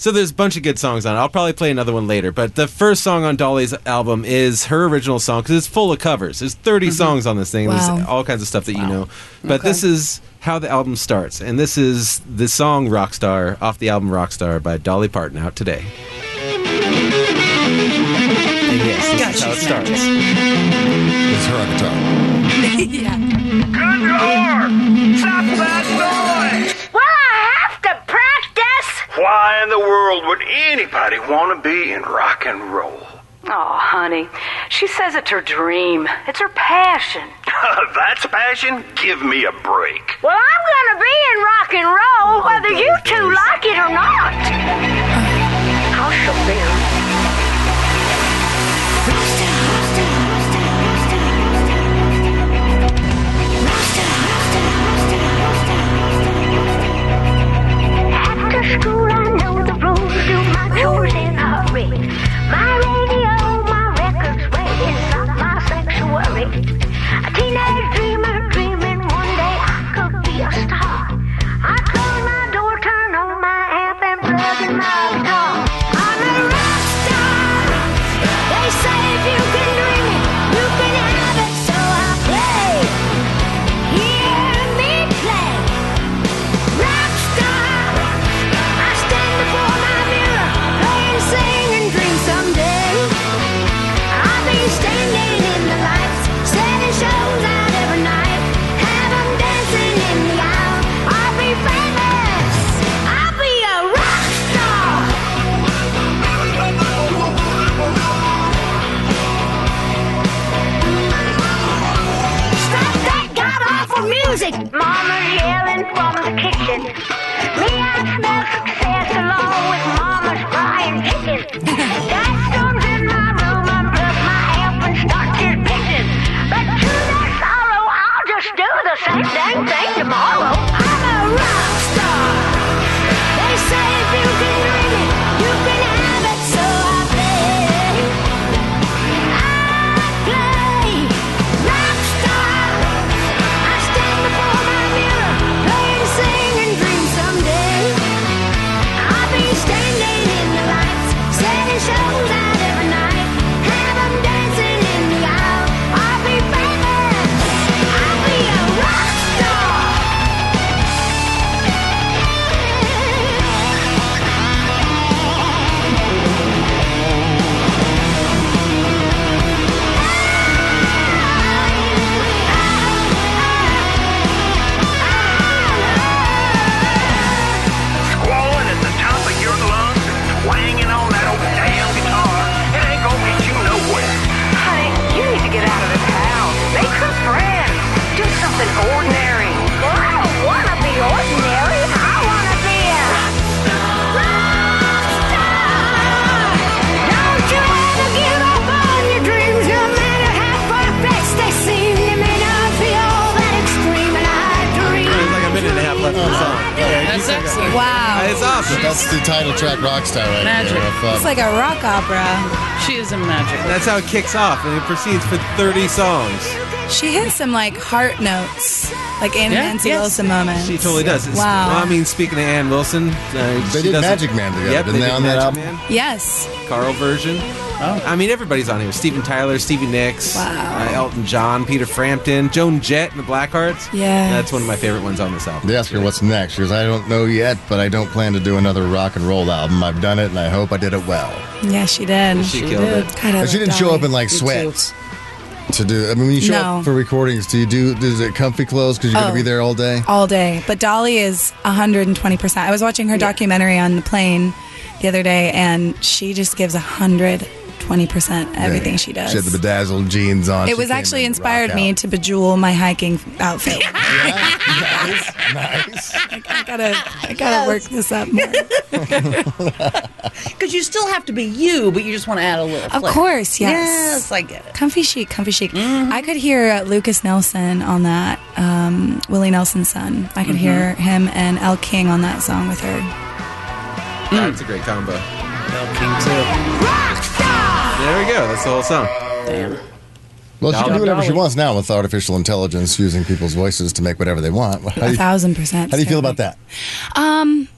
Speaker 8: So there's a bunch of good songs on it. I'll probably play another one later. But the first song on Dolly's album is her original song because it's full of covers. There's 30 mm-hmm. songs on this thing.
Speaker 5: Wow.
Speaker 8: There's all kinds of stuff that you know. But this is how the album starts, and this is the song "Rockstar" off the album "Rockstar" by Dolly Parton, out today. And yes, this
Speaker 5: God,
Speaker 8: is how it starts.
Speaker 2: It's her guitar.
Speaker 5: yeah.
Speaker 3: Good lord! Why in the world would anybody want to be in rock and roll?
Speaker 18: Oh, honey. She says it's her dream. It's her passion.
Speaker 3: That's passion? Give me a break.
Speaker 16: Well, I'm gonna be in rock and roll oh, whether you two like it or not. I'll show them. After school, plug in
Speaker 2: title track, Rockstar, right
Speaker 4: Magic.
Speaker 2: there. If, uh,
Speaker 5: It's like a rock opera.
Speaker 4: She is a magic.
Speaker 8: That's how it kicks off, and it proceeds for 30 songs.
Speaker 5: She hits some like heart notes, like Anna
Speaker 8: Yeah,
Speaker 5: Nancy
Speaker 8: yes.
Speaker 5: Wilson moments.
Speaker 8: She totally does. It's-
Speaker 5: Wow.
Speaker 8: Well, I mean, speaking of Ann Wilson, uh,
Speaker 2: They
Speaker 8: she
Speaker 2: did
Speaker 8: does
Speaker 2: Magic Man together,
Speaker 8: Yep,
Speaker 2: didn't they,
Speaker 8: did
Speaker 2: on that
Speaker 8: Magic
Speaker 2: album?
Speaker 8: Man.
Speaker 5: Yes.
Speaker 8: Carl version. Oh. I mean, everybody's on here. Steven Tyler, Stevie Nicks,
Speaker 5: Wow.
Speaker 8: uh, Elton John, Peter Frampton, Joan Jett, and the Blackhearts.
Speaker 5: Yeah.
Speaker 8: That's one of my favorite ones on this album.
Speaker 2: They ask her what's next. She goes, I don't know yet, but I don't plan to do another rock and roll album. I've done it, and I hope I did it well.
Speaker 5: Yeah, she did.
Speaker 8: She killed it.
Speaker 5: God, I
Speaker 2: And she didn't show up in like sweats. to do? I mean, when you show
Speaker 5: No.
Speaker 2: up for recordings, do you do? Is it comfy clothes because you're going
Speaker 5: Oh.
Speaker 2: to be there all day?
Speaker 5: all day. But Dolly is 120%. I was watching her documentary on the plane the other day, and she just gives 120% everything
Speaker 2: Yeah.
Speaker 5: she does.
Speaker 2: She had the bedazzled jeans on.
Speaker 5: it
Speaker 2: She
Speaker 5: was actually inspired me
Speaker 2: out.
Speaker 5: to bejewel my hiking outfit.
Speaker 2: nice, nice.
Speaker 5: I gotta, I gotta work this up more.
Speaker 4: Because you still have to be you, but you just want to add a little.
Speaker 5: Of
Speaker 4: flair.
Speaker 5: course, yes.
Speaker 4: Yes, I get it.
Speaker 5: Comfy chic, comfy chic.
Speaker 4: Mm-hmm.
Speaker 5: I could hear uh, Lukas Nelson on that, um, Willie Nelson's son. I could
Speaker 4: Mhm.
Speaker 5: hear him and Elle King on that song with her.
Speaker 8: That's a great combo.
Speaker 4: Elle King too.
Speaker 8: There we go. That's the whole song.
Speaker 4: Damn.
Speaker 2: Well, she can do whatever she wants now with artificial intelligence using people's voices to make whatever they want. How
Speaker 5: A
Speaker 2: you,
Speaker 5: thousand percent.
Speaker 2: how do you feel about that?
Speaker 5: Um,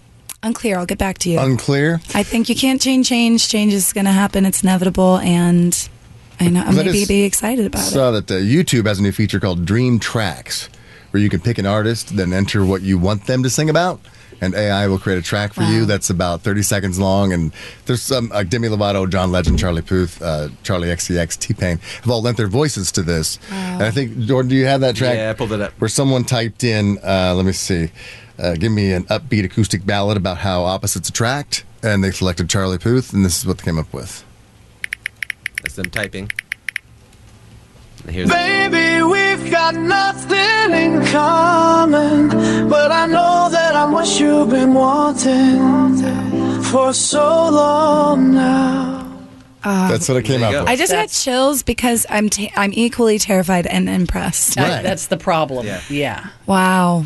Speaker 5: unclear. I'll get back to you.
Speaker 2: Unclear.
Speaker 5: I think you can't change change. Change is going to happen. It's inevitable, and I know
Speaker 2: I'm
Speaker 5: maybe
Speaker 2: is-
Speaker 5: be excited about it.
Speaker 2: Saw that uh, YouTube has a new feature called Dream Tracks, where you can pick an artist, then enter what you want them to sing about, and AI will create a track for you that's about 30 seconds long. And there's some like Demi Lovato, John Legend, Charlie Puth, uh, Charli XCX, T Pain have all lent their voices to this. And I think Jordan, do you have that track?
Speaker 8: Yeah, I pulled it up.
Speaker 2: Where someone typed in, uh, let me see, uh, give me an upbeat acoustic ballad about how opposites attract, and they selected Charlie Puth, and this is what they came up with.
Speaker 8: That's them typing. And here's
Speaker 3: Baby, we've got nothing in common, but I know that I'm what you've been wanting for so long now.
Speaker 5: Uh,
Speaker 2: That's what it came out. with.
Speaker 5: I just got chills because I'm t- I'm equally terrified and impressed.
Speaker 4: That- That's the problem. Yeah.
Speaker 5: Wow.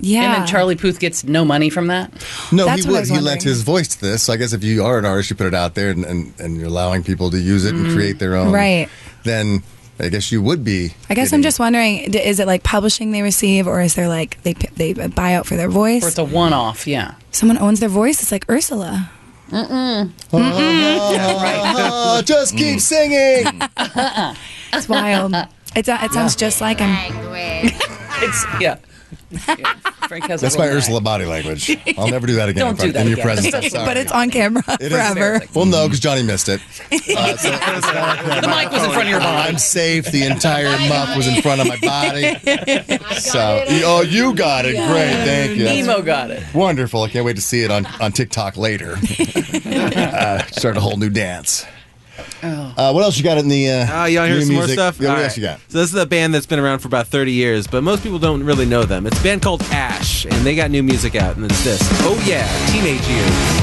Speaker 5: Yeah.
Speaker 4: And then Charlie Puth gets no money from that.
Speaker 2: No,
Speaker 5: That's
Speaker 2: he would.
Speaker 5: was
Speaker 2: He lent his voice to this. So I guess if you are an artist, you put it out there and, and, and you're allowing people to use it and
Speaker 5: Mm.
Speaker 2: create their own.
Speaker 5: Right.
Speaker 2: Then I guess you would be.
Speaker 5: I guess I'm just wondering: is it like publishing they receive, or is there like they they buy out for their voice?
Speaker 4: Or it's a one-off. Yeah.
Speaker 5: Someone owns their voice. It's like Ursula.
Speaker 4: Mm-mm.
Speaker 2: Oh, just keep singing.
Speaker 5: It's wild. It's, uh, it sounds just like him.
Speaker 4: It's yeah. Yeah. Frank has.
Speaker 2: That's my
Speaker 4: knack.
Speaker 2: Ursula body language. I'll never do that again
Speaker 4: Don't
Speaker 2: in, front,
Speaker 4: do that
Speaker 2: in your
Speaker 4: again.
Speaker 2: presence. Sorry.
Speaker 5: But it's on camera
Speaker 2: It is
Speaker 5: forever.
Speaker 2: Well, no, because Johnny missed it. Uh, so
Speaker 4: The mic was in front of your body.
Speaker 2: I'm safe. The entire muff was in front of my body. So, oh, you got it. Great. Thank you. That's
Speaker 4: Nemo got it.
Speaker 2: Wonderful. I can't wait to see it on, on TikTok later. uh, start a whole new dance. Uh, what else you got in the uh,
Speaker 8: Oh, you want to hear
Speaker 2: new
Speaker 8: some more
Speaker 2: music?
Speaker 8: stuff?
Speaker 2: Yeah, what
Speaker 8: All
Speaker 2: else
Speaker 8: right.
Speaker 2: you got?
Speaker 8: So this is a band that's been around for about 30 years, but most people don't really know them. It's a band called Ash, and they got new music out, and it's this. Oh yeah, Teenage Years.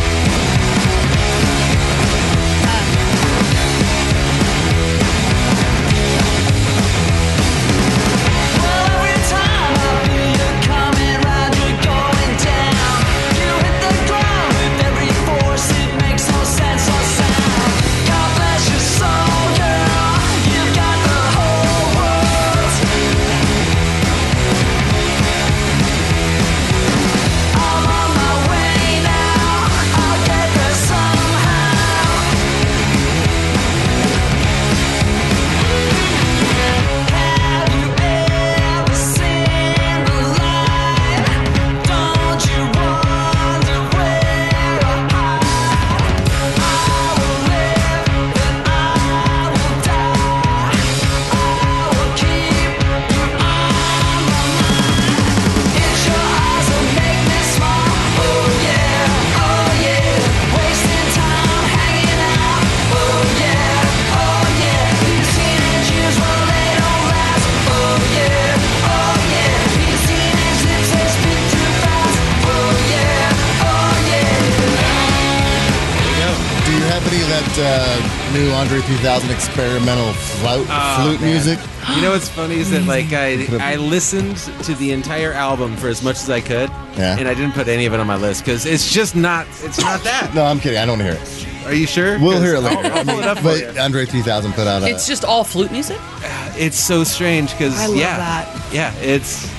Speaker 2: Uh, new Andre 3000 experimental flout,
Speaker 8: Oh,
Speaker 2: flute
Speaker 8: man.
Speaker 2: music?
Speaker 8: You know what's funny is that like I I listened to the entire album for as much as I could,
Speaker 2: Yeah.
Speaker 8: and I didn't put any of it on my list because it's just not it's not that.
Speaker 2: No, I'm kidding. I don't hear it.
Speaker 8: Are you sure?
Speaker 2: We'll hear it
Speaker 8: 'Cause
Speaker 2: later.
Speaker 8: I'll, I'll pull it up for you.
Speaker 2: Andre 3000 put out a.
Speaker 4: It's just all flute music.
Speaker 8: It's so strange because
Speaker 4: I love
Speaker 8: yeah,
Speaker 4: that.
Speaker 8: yeah, it's.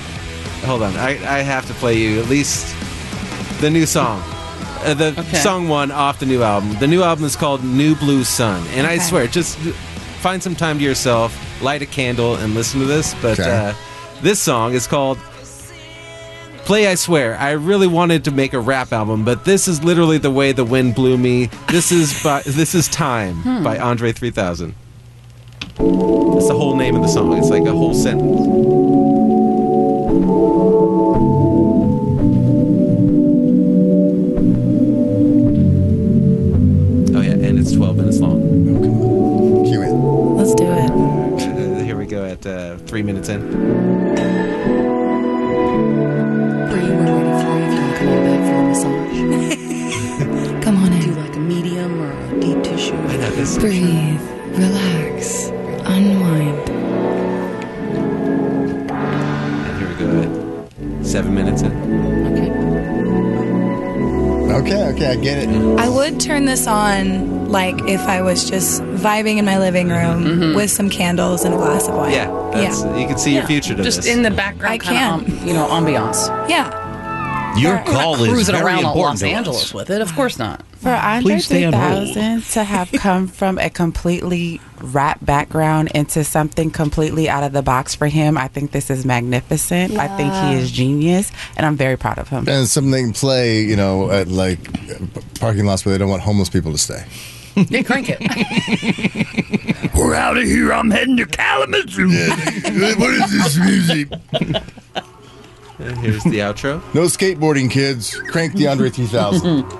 Speaker 8: Hold on, I I have to play you at least the new song. Uh, the
Speaker 4: Okay.
Speaker 8: song one off the new album. The new album is called New Blue Sun, and I swear, just find some time to yourself, light a candle, and listen to this. But
Speaker 2: Okay.
Speaker 8: uh, this song is called Play I Swear. I really wanted to make a rap album, but this is literally the way the wind blew me. This is by, this is Time
Speaker 4: Hmm.
Speaker 8: by Andre 3000. That's the whole name of the song. It's like a whole sentence. Three minutes in.
Speaker 4: Bre, we're ready for you if you want to come on back for a massage.
Speaker 5: Come on in.
Speaker 4: Do you like a medium or a deep tissue?
Speaker 8: I know this.
Speaker 5: Breathe, relax, unwind.
Speaker 8: And here we go seven minutes in.
Speaker 2: Okay, okay, I get it.
Speaker 5: I would turn this on like if I was just vibing in my living room mm-hmm. with some candles and a glass of wine.
Speaker 8: Yeah, that's, you can see your future to
Speaker 4: Just
Speaker 8: this.
Speaker 4: in the background,
Speaker 5: I
Speaker 4: kind of, you know, ambiance.
Speaker 5: Yeah.
Speaker 7: Your
Speaker 4: We're not
Speaker 7: call is
Speaker 4: cruising
Speaker 7: very
Speaker 4: around
Speaker 7: important
Speaker 4: Los
Speaker 7: to us.
Speaker 4: Angeles with it. Of course not.
Speaker 19: For Andre
Speaker 7: Please stay
Speaker 19: 3000 to have come from a completely rap background into something completely out of the box for him, I think this is magnificent. I think he is genius, and I'm very proud of him.
Speaker 2: And something they play, you know, at like parking lots where they don't want homeless people to stay.
Speaker 4: Yeah, crank it.
Speaker 7: We're out of here. I'm heading to Kalamazoo.
Speaker 2: what is this music?
Speaker 8: And here's the outro.
Speaker 2: No skateboarding, kids. Crank the Andre 3000.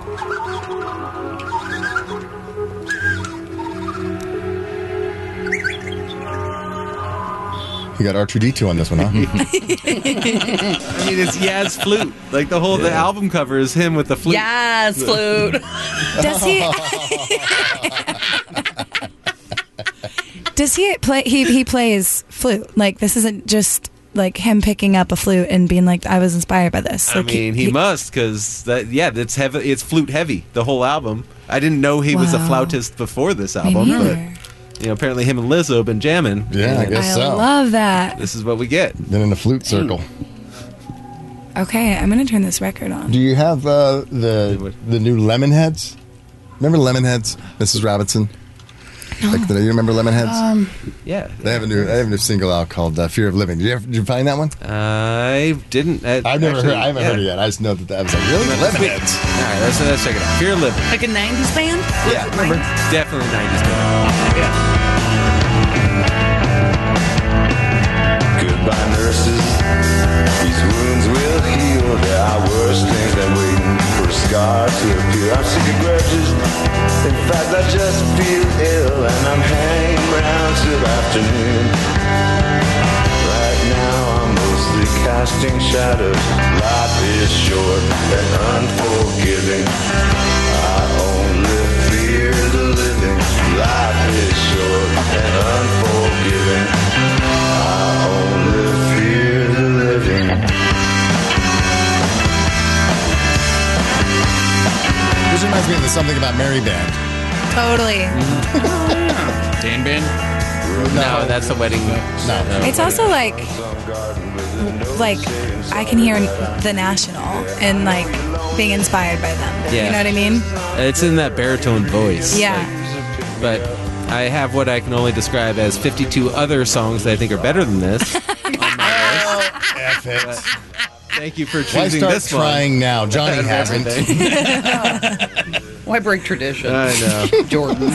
Speaker 2: You got R2D2 on this one, huh?
Speaker 8: I mean, it's Yaz flute. Like the whole the album cover is him with the flute.
Speaker 4: Yes, flute.
Speaker 5: Does he? Does he play? He he plays flute. Like this isn't just like him picking up a flute and being like, "I was inspired by this."
Speaker 8: I mean, he, must because that yeah, that's heavy. It's flute heavy. The whole album. I didn't know he was a flautist before this album,
Speaker 5: neither.
Speaker 8: but you know, apparently him and Lizzo have been jamming.
Speaker 2: Yeah, I
Speaker 8: and
Speaker 2: guess
Speaker 5: I
Speaker 2: so.
Speaker 5: love that.
Speaker 8: This is what we get.
Speaker 2: Then in the flute circle.
Speaker 5: Okay, I'm gonna turn this record on.
Speaker 2: Do you have uh, the the new Lemonheads? Remember Lemonheads, Mrs. Robinson? Like the, you remember Lemonheads?
Speaker 5: Um,
Speaker 8: Yeah,
Speaker 2: they have a new they have a new single out called uh, "Fear of Living." Did you, ever, did you find that one?
Speaker 8: I didn't. I,
Speaker 2: I've never
Speaker 8: actually,
Speaker 2: heard. I haven't
Speaker 8: yeah.
Speaker 2: heard it yet. I just know that that was like, really Lemonheads.
Speaker 8: All right, let's, let's check it out. Fear of Living.
Speaker 4: Like a 90s band?
Speaker 2: Yeah, remember?
Speaker 8: Definitely 90s band.
Speaker 20: Goodbye, nurses. These wounds will heal. There are worse things than waiting for a scar to appear. I'm sick of grudges. In fact, I just feel ill, and I'm hanging around till afternoon. Right now, I'm mostly casting shadows. Life is short and unforgiving. I only fear the living. Life is short and unforgiving.
Speaker 2: Reminds me of the something about Mary band.
Speaker 5: Totally.
Speaker 7: Dan Band?
Speaker 8: No, that's the wedding.
Speaker 2: No.
Speaker 5: It's also like, like I can hear the National and like being inspired by them.
Speaker 8: Yeah.
Speaker 5: You know what I mean?
Speaker 8: It's in that baritone voice.
Speaker 5: Yeah.
Speaker 8: like- but I have what I can only describe as 52 other songs that I think are better than this. on my list.
Speaker 2: F it.
Speaker 8: But Thank you for
Speaker 2: Why
Speaker 8: choosing
Speaker 2: start
Speaker 8: this
Speaker 2: trying
Speaker 8: one.
Speaker 2: now? Johnny
Speaker 8: Out of
Speaker 2: hasn't.
Speaker 8: everything.
Speaker 4: Why break tradition?
Speaker 8: I know.
Speaker 4: Jordan.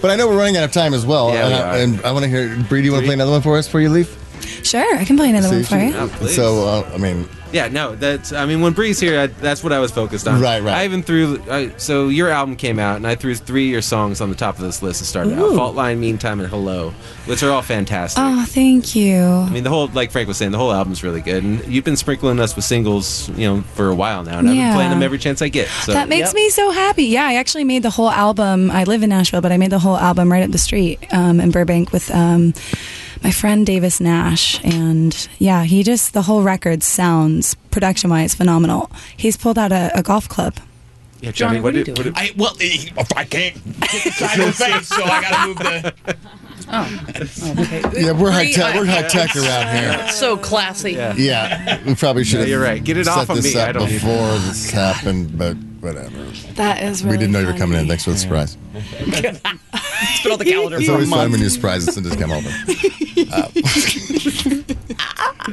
Speaker 2: But I know we're running out of time as well.
Speaker 8: Yeah,
Speaker 2: and,
Speaker 8: we
Speaker 2: I,
Speaker 8: are.
Speaker 2: and I want to hear. Bre, do you want to play another one for us before you leave?
Speaker 5: Sure, I can play another one for you.
Speaker 8: Please.
Speaker 2: So, uh, I mean,
Speaker 8: Yeah, no, that's. I mean, when Bre's here, I, that's what I was focused on.
Speaker 2: Right, right.
Speaker 8: I even threw. I, so your album came out, and I threw three of your songs on the top of this list to start out. Fault Line, Meantime, and Hello, which are all fantastic.
Speaker 5: Oh, thank you.
Speaker 8: I mean, the whole, like Frank was saying, the whole album's really good, and you've been sprinkling us with singles, you know, for a while now, and I've been playing them every chance I get. So
Speaker 5: that makes me so happy. Yeah, I actually made the whole album. I live in Nashville, but I made the whole album right up the street um, in Burbank with um, my friend Davis Nash. And yeah, he just, the whole record sounds production wise phenomenal. He's pulled out a, a golf club.
Speaker 8: Yeah,
Speaker 4: Johnny, what are you doing?
Speaker 7: I well, eh, I can't get the side of the face, so I gotta move the.
Speaker 4: Oh, okay.
Speaker 2: yeah, we're high tech. We're high tech around here.
Speaker 4: So classy.
Speaker 8: Yeah.
Speaker 2: Yeah, we probably should
Speaker 8: No,
Speaker 2: have.
Speaker 8: you're right. Get it off of
Speaker 2: this
Speaker 8: me. I don't
Speaker 2: before
Speaker 8: it.
Speaker 2: this happened, but whatever.
Speaker 5: That is really
Speaker 2: we didn't know you were coming in. Thanks for the surprise.
Speaker 4: It's been on the calendar
Speaker 2: It's
Speaker 4: for a
Speaker 2: always fun
Speaker 4: month.
Speaker 2: when you surprise us and just come over. Uh,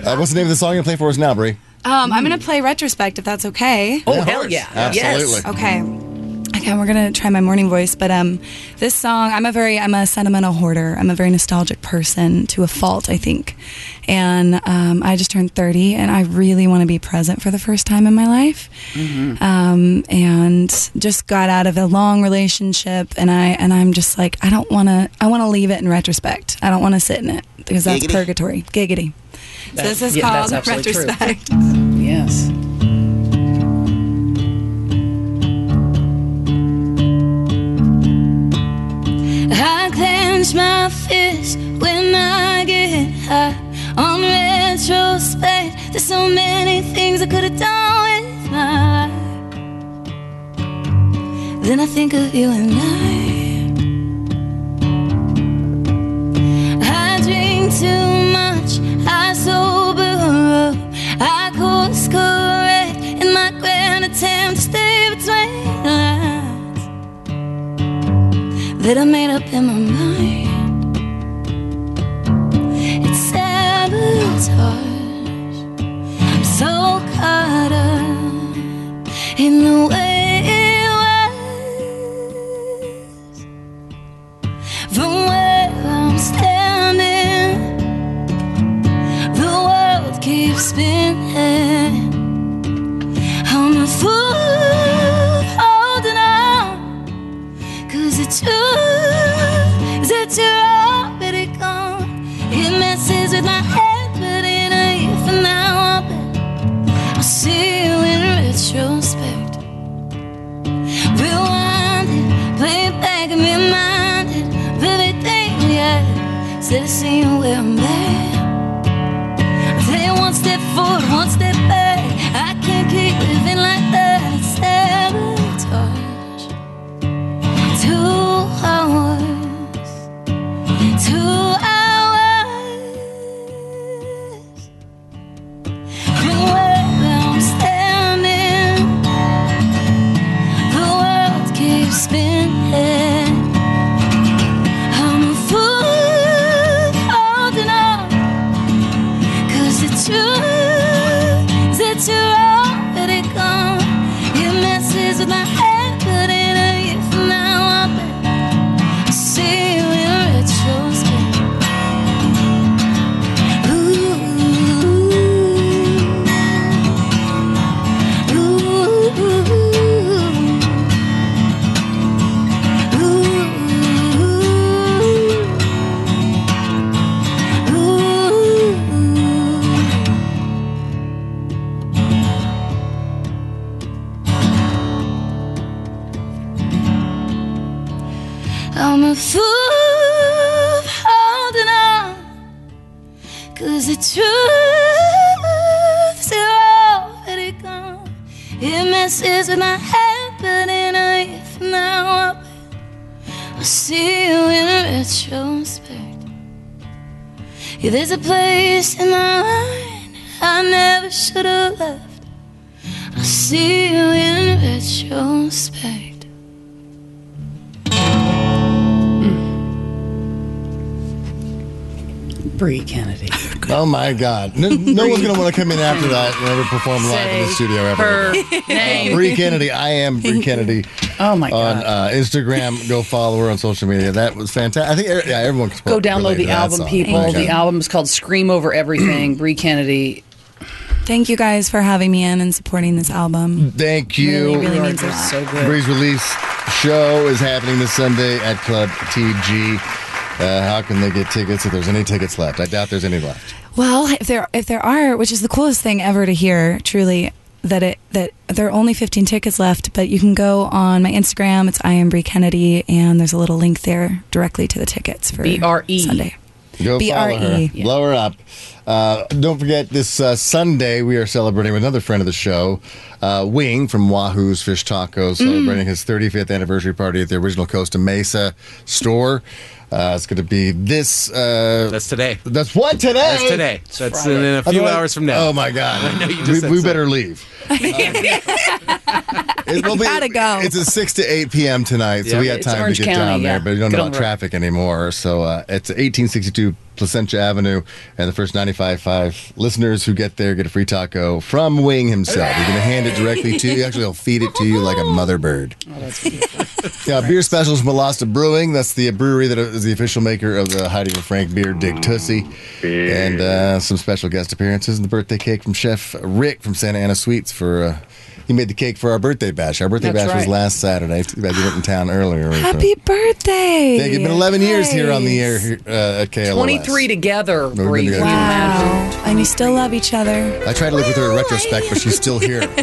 Speaker 2: uh, what's the name of the song you're play for us now, Bre?
Speaker 5: Um, I'm going to play retrospect if that's okay.
Speaker 4: Oh, hell yeah.
Speaker 2: Absolutely.
Speaker 4: Yes.
Speaker 5: Okay. Okay, we're gonna try my morning voice, but um, this song, I'm a very, I'm a sentimental hoarder. I'm a very nostalgic person to a fault, I think, and um, I just turned 30, and I really want to be present for the first time in my life, um, and just got out of a long relationship, and I and I'm just like, I don't want to, I want to leave it in retrospect. I don't want to sit in it because that's
Speaker 4: Giggity.
Speaker 5: purgatory, giggity. so this is
Speaker 4: yeah,
Speaker 5: called retrospect.
Speaker 4: Yes.
Speaker 17: Clench my fist when I get high. On retrospect, there's so many things I could have done with my life. Then I think of you and I. that I made up in my mind. There's a place in my mind I never should have left. I'll see you in retrospect.
Speaker 4: Bre Kennedy.
Speaker 2: Oh my God! No, no one's gonna want to come in after that and ever perform live in the studio ever.
Speaker 4: her
Speaker 2: again.
Speaker 4: name.
Speaker 2: Uh, Bre Kennedy. I am Bre Kennedy.
Speaker 4: Oh my God!
Speaker 2: On uh, Instagram, go follow her on social media. That was fantastic. I think er- yeah, everyone can
Speaker 4: Go download the album, people. The album is called Scream Over Everything. Bre Kennedy.
Speaker 5: Thank you guys for having me in and supporting this album.
Speaker 2: Thank you.
Speaker 5: Really, really means a lot.
Speaker 4: So good.
Speaker 2: Bre's release show is happening this Sunday at Club Tee Gee. Uh, how can they get tickets if there's any tickets left? I doubt there's any left.
Speaker 5: Well, if there if there are, which is the coolest thing ever to hear, truly that it that there are only 15 tickets left, but you can go on my Instagram. It's I am Bre Kennedy, and there's a little link there directly to the tickets for
Speaker 4: B-R-E.
Speaker 5: Sunday.
Speaker 2: Go follow her.
Speaker 5: B-R-E.
Speaker 2: Blow her up. Uh, don't forget, this uh, Sunday we are celebrating with another friend of the show, uh, Wing from Wahoo's Fish Tacos, celebrating his 35th anniversary party at the original Costa Mesa store. Uh, it's going to be this. Uh,
Speaker 8: That's today.
Speaker 2: That's what today.
Speaker 8: That's today. That's in a few
Speaker 2: Otherwise-
Speaker 8: hours from now.
Speaker 2: Oh my God!
Speaker 8: I know you just
Speaker 2: we,
Speaker 8: said
Speaker 2: we
Speaker 8: so.
Speaker 2: better leave. It will be,
Speaker 5: gotta go.
Speaker 2: It's a six to eight p.m. tonight, so we got time to get
Speaker 4: County,
Speaker 2: down there. But you don't
Speaker 4: Get
Speaker 2: know about traffic anymore. So uh, it's 1862 Placentia Avenue, and the first 95.5 listeners who get there get a free taco from Wing himself. He's going to hand it directly to you. Actually, he'll feed it to you like a mother bird.
Speaker 4: Oh, that's beautiful.
Speaker 2: Yeah, beer specials from Malasta Brewing. That's the brewery that is the official maker of the Heidi and Frank beer, Dick Tussie. And uh, some special guest appearances and the birthday cake from Chef Rick from Santa Ana Sweets for. Uh, he made the cake for our birthday bash. Our birthday
Speaker 5: That's
Speaker 2: bash was last Saturday. Too bad you weren't in town earlier.
Speaker 5: Happy birthday!
Speaker 2: Thank you. It's been 11 years here on the air here, uh, at KLOS.
Speaker 4: 23 together,
Speaker 2: We've
Speaker 4: Bre.
Speaker 2: Together.
Speaker 4: imagine?
Speaker 5: Wow. And you still love each other.
Speaker 2: I tried to live with her in retrospect, but she's still here.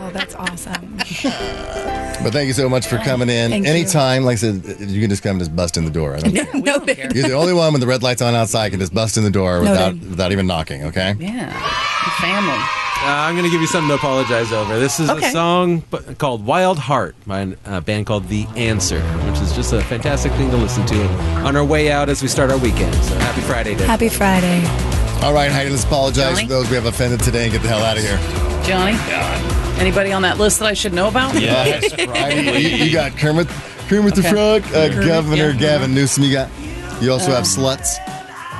Speaker 5: Oh, that's awesome.
Speaker 2: But thank you so much for coming in.
Speaker 5: Thank you.
Speaker 2: Anytime, like I said, you can just come and just bust in the door. I don't care.
Speaker 5: no, there.
Speaker 2: You're the only one with the red lights on outside can just bust in the door
Speaker 5: No,
Speaker 2: without without even knocking. Okay.
Speaker 4: Yeah. Family.
Speaker 8: Uh, I'm going to give you something to apologize over. This is
Speaker 4: Okay.
Speaker 8: a song b- called Wild Heart by a band called The Answer, which is just a fantastic thing to listen to on our way out as we start our weekend. So happy Friday to
Speaker 5: Happy Friday.
Speaker 2: All right, Heidi. Let's apologize
Speaker 4: Johnny?
Speaker 2: to those we have offended today and get the hell out of here.
Speaker 4: Johnny? Anybody on that list that I should know about?
Speaker 2: Heidi, you, you got Kermit, Kermit the
Speaker 4: Okay.
Speaker 2: Frog, uh,
Speaker 4: Kermit,
Speaker 2: Governor
Speaker 4: yeah.
Speaker 2: Gavin Newsom. You got. You also have
Speaker 4: Um,
Speaker 2: sluts.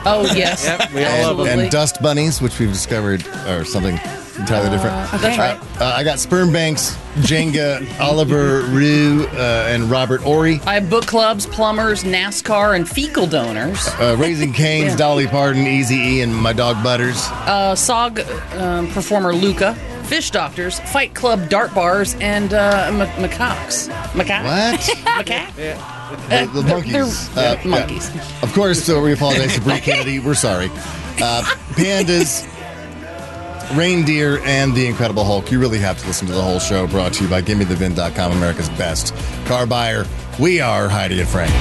Speaker 4: Oh, yes.
Speaker 8: Yep, we all
Speaker 2: and,
Speaker 8: love 'em.
Speaker 2: and dust bunnies, which we've discovered are something entirely different.
Speaker 4: That's right.
Speaker 2: Uh, I got sperm banks, Jenga, Oliver Rue, uh, and Robert Ori.
Speaker 4: I have book clubs, plumbers, NASCAR, and fecal donors.
Speaker 2: Uh, Raising Cane's,
Speaker 4: Yeah.
Speaker 2: Dolly Parton, Easy E, and my dog Butters.
Speaker 4: Uh, SOG um, performer LuQa, fish doctors, fight club dart bars, and uh, m- macaques. Macaque?
Speaker 2: What?
Speaker 4: Macaque?
Speaker 2: The, the
Speaker 4: They're-
Speaker 2: monkeys.
Speaker 4: they're
Speaker 2: Uh, yeah.
Speaker 4: monkeys.
Speaker 2: Of course, so we apologize to Bre Kennedy. We're sorry. Uh, pandas, reindeer, and the Incredible Hulk. You really have to listen to the whole show brought to you by GimmeTheVin.com, America's best car buyer. We are Heidi and Frank.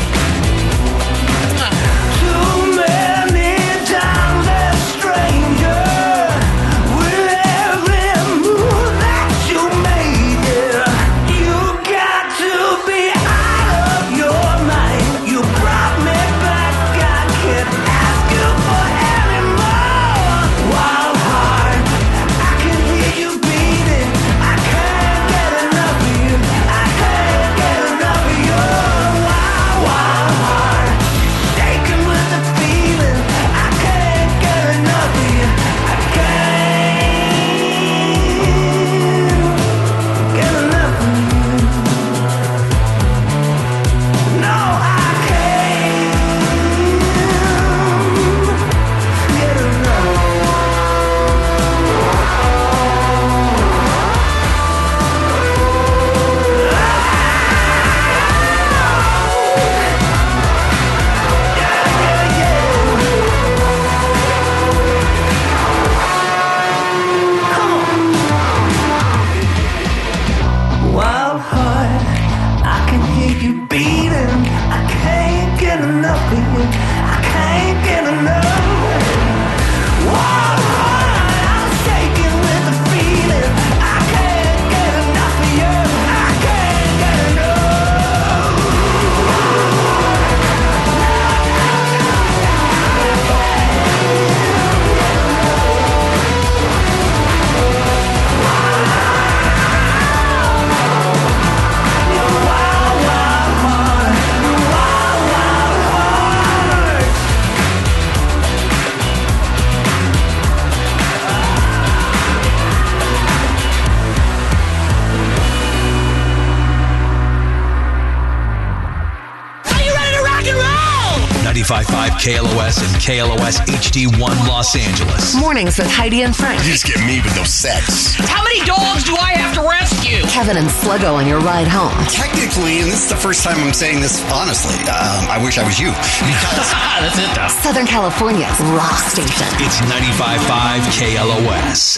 Speaker 1: KLOS HD1 Los Angeles.
Speaker 21: Mornings with Heidi and Frank.
Speaker 1: You just get me with no sex.
Speaker 21: How many dogs do I have to rescue? Kevin and Sluggo on your ride home.
Speaker 22: Technically, and this is the first time I'm saying this honestly, um, I wish I was you. Because
Speaker 21: That's it, Southern California's rock station.
Speaker 1: It's 95.5 KLOS.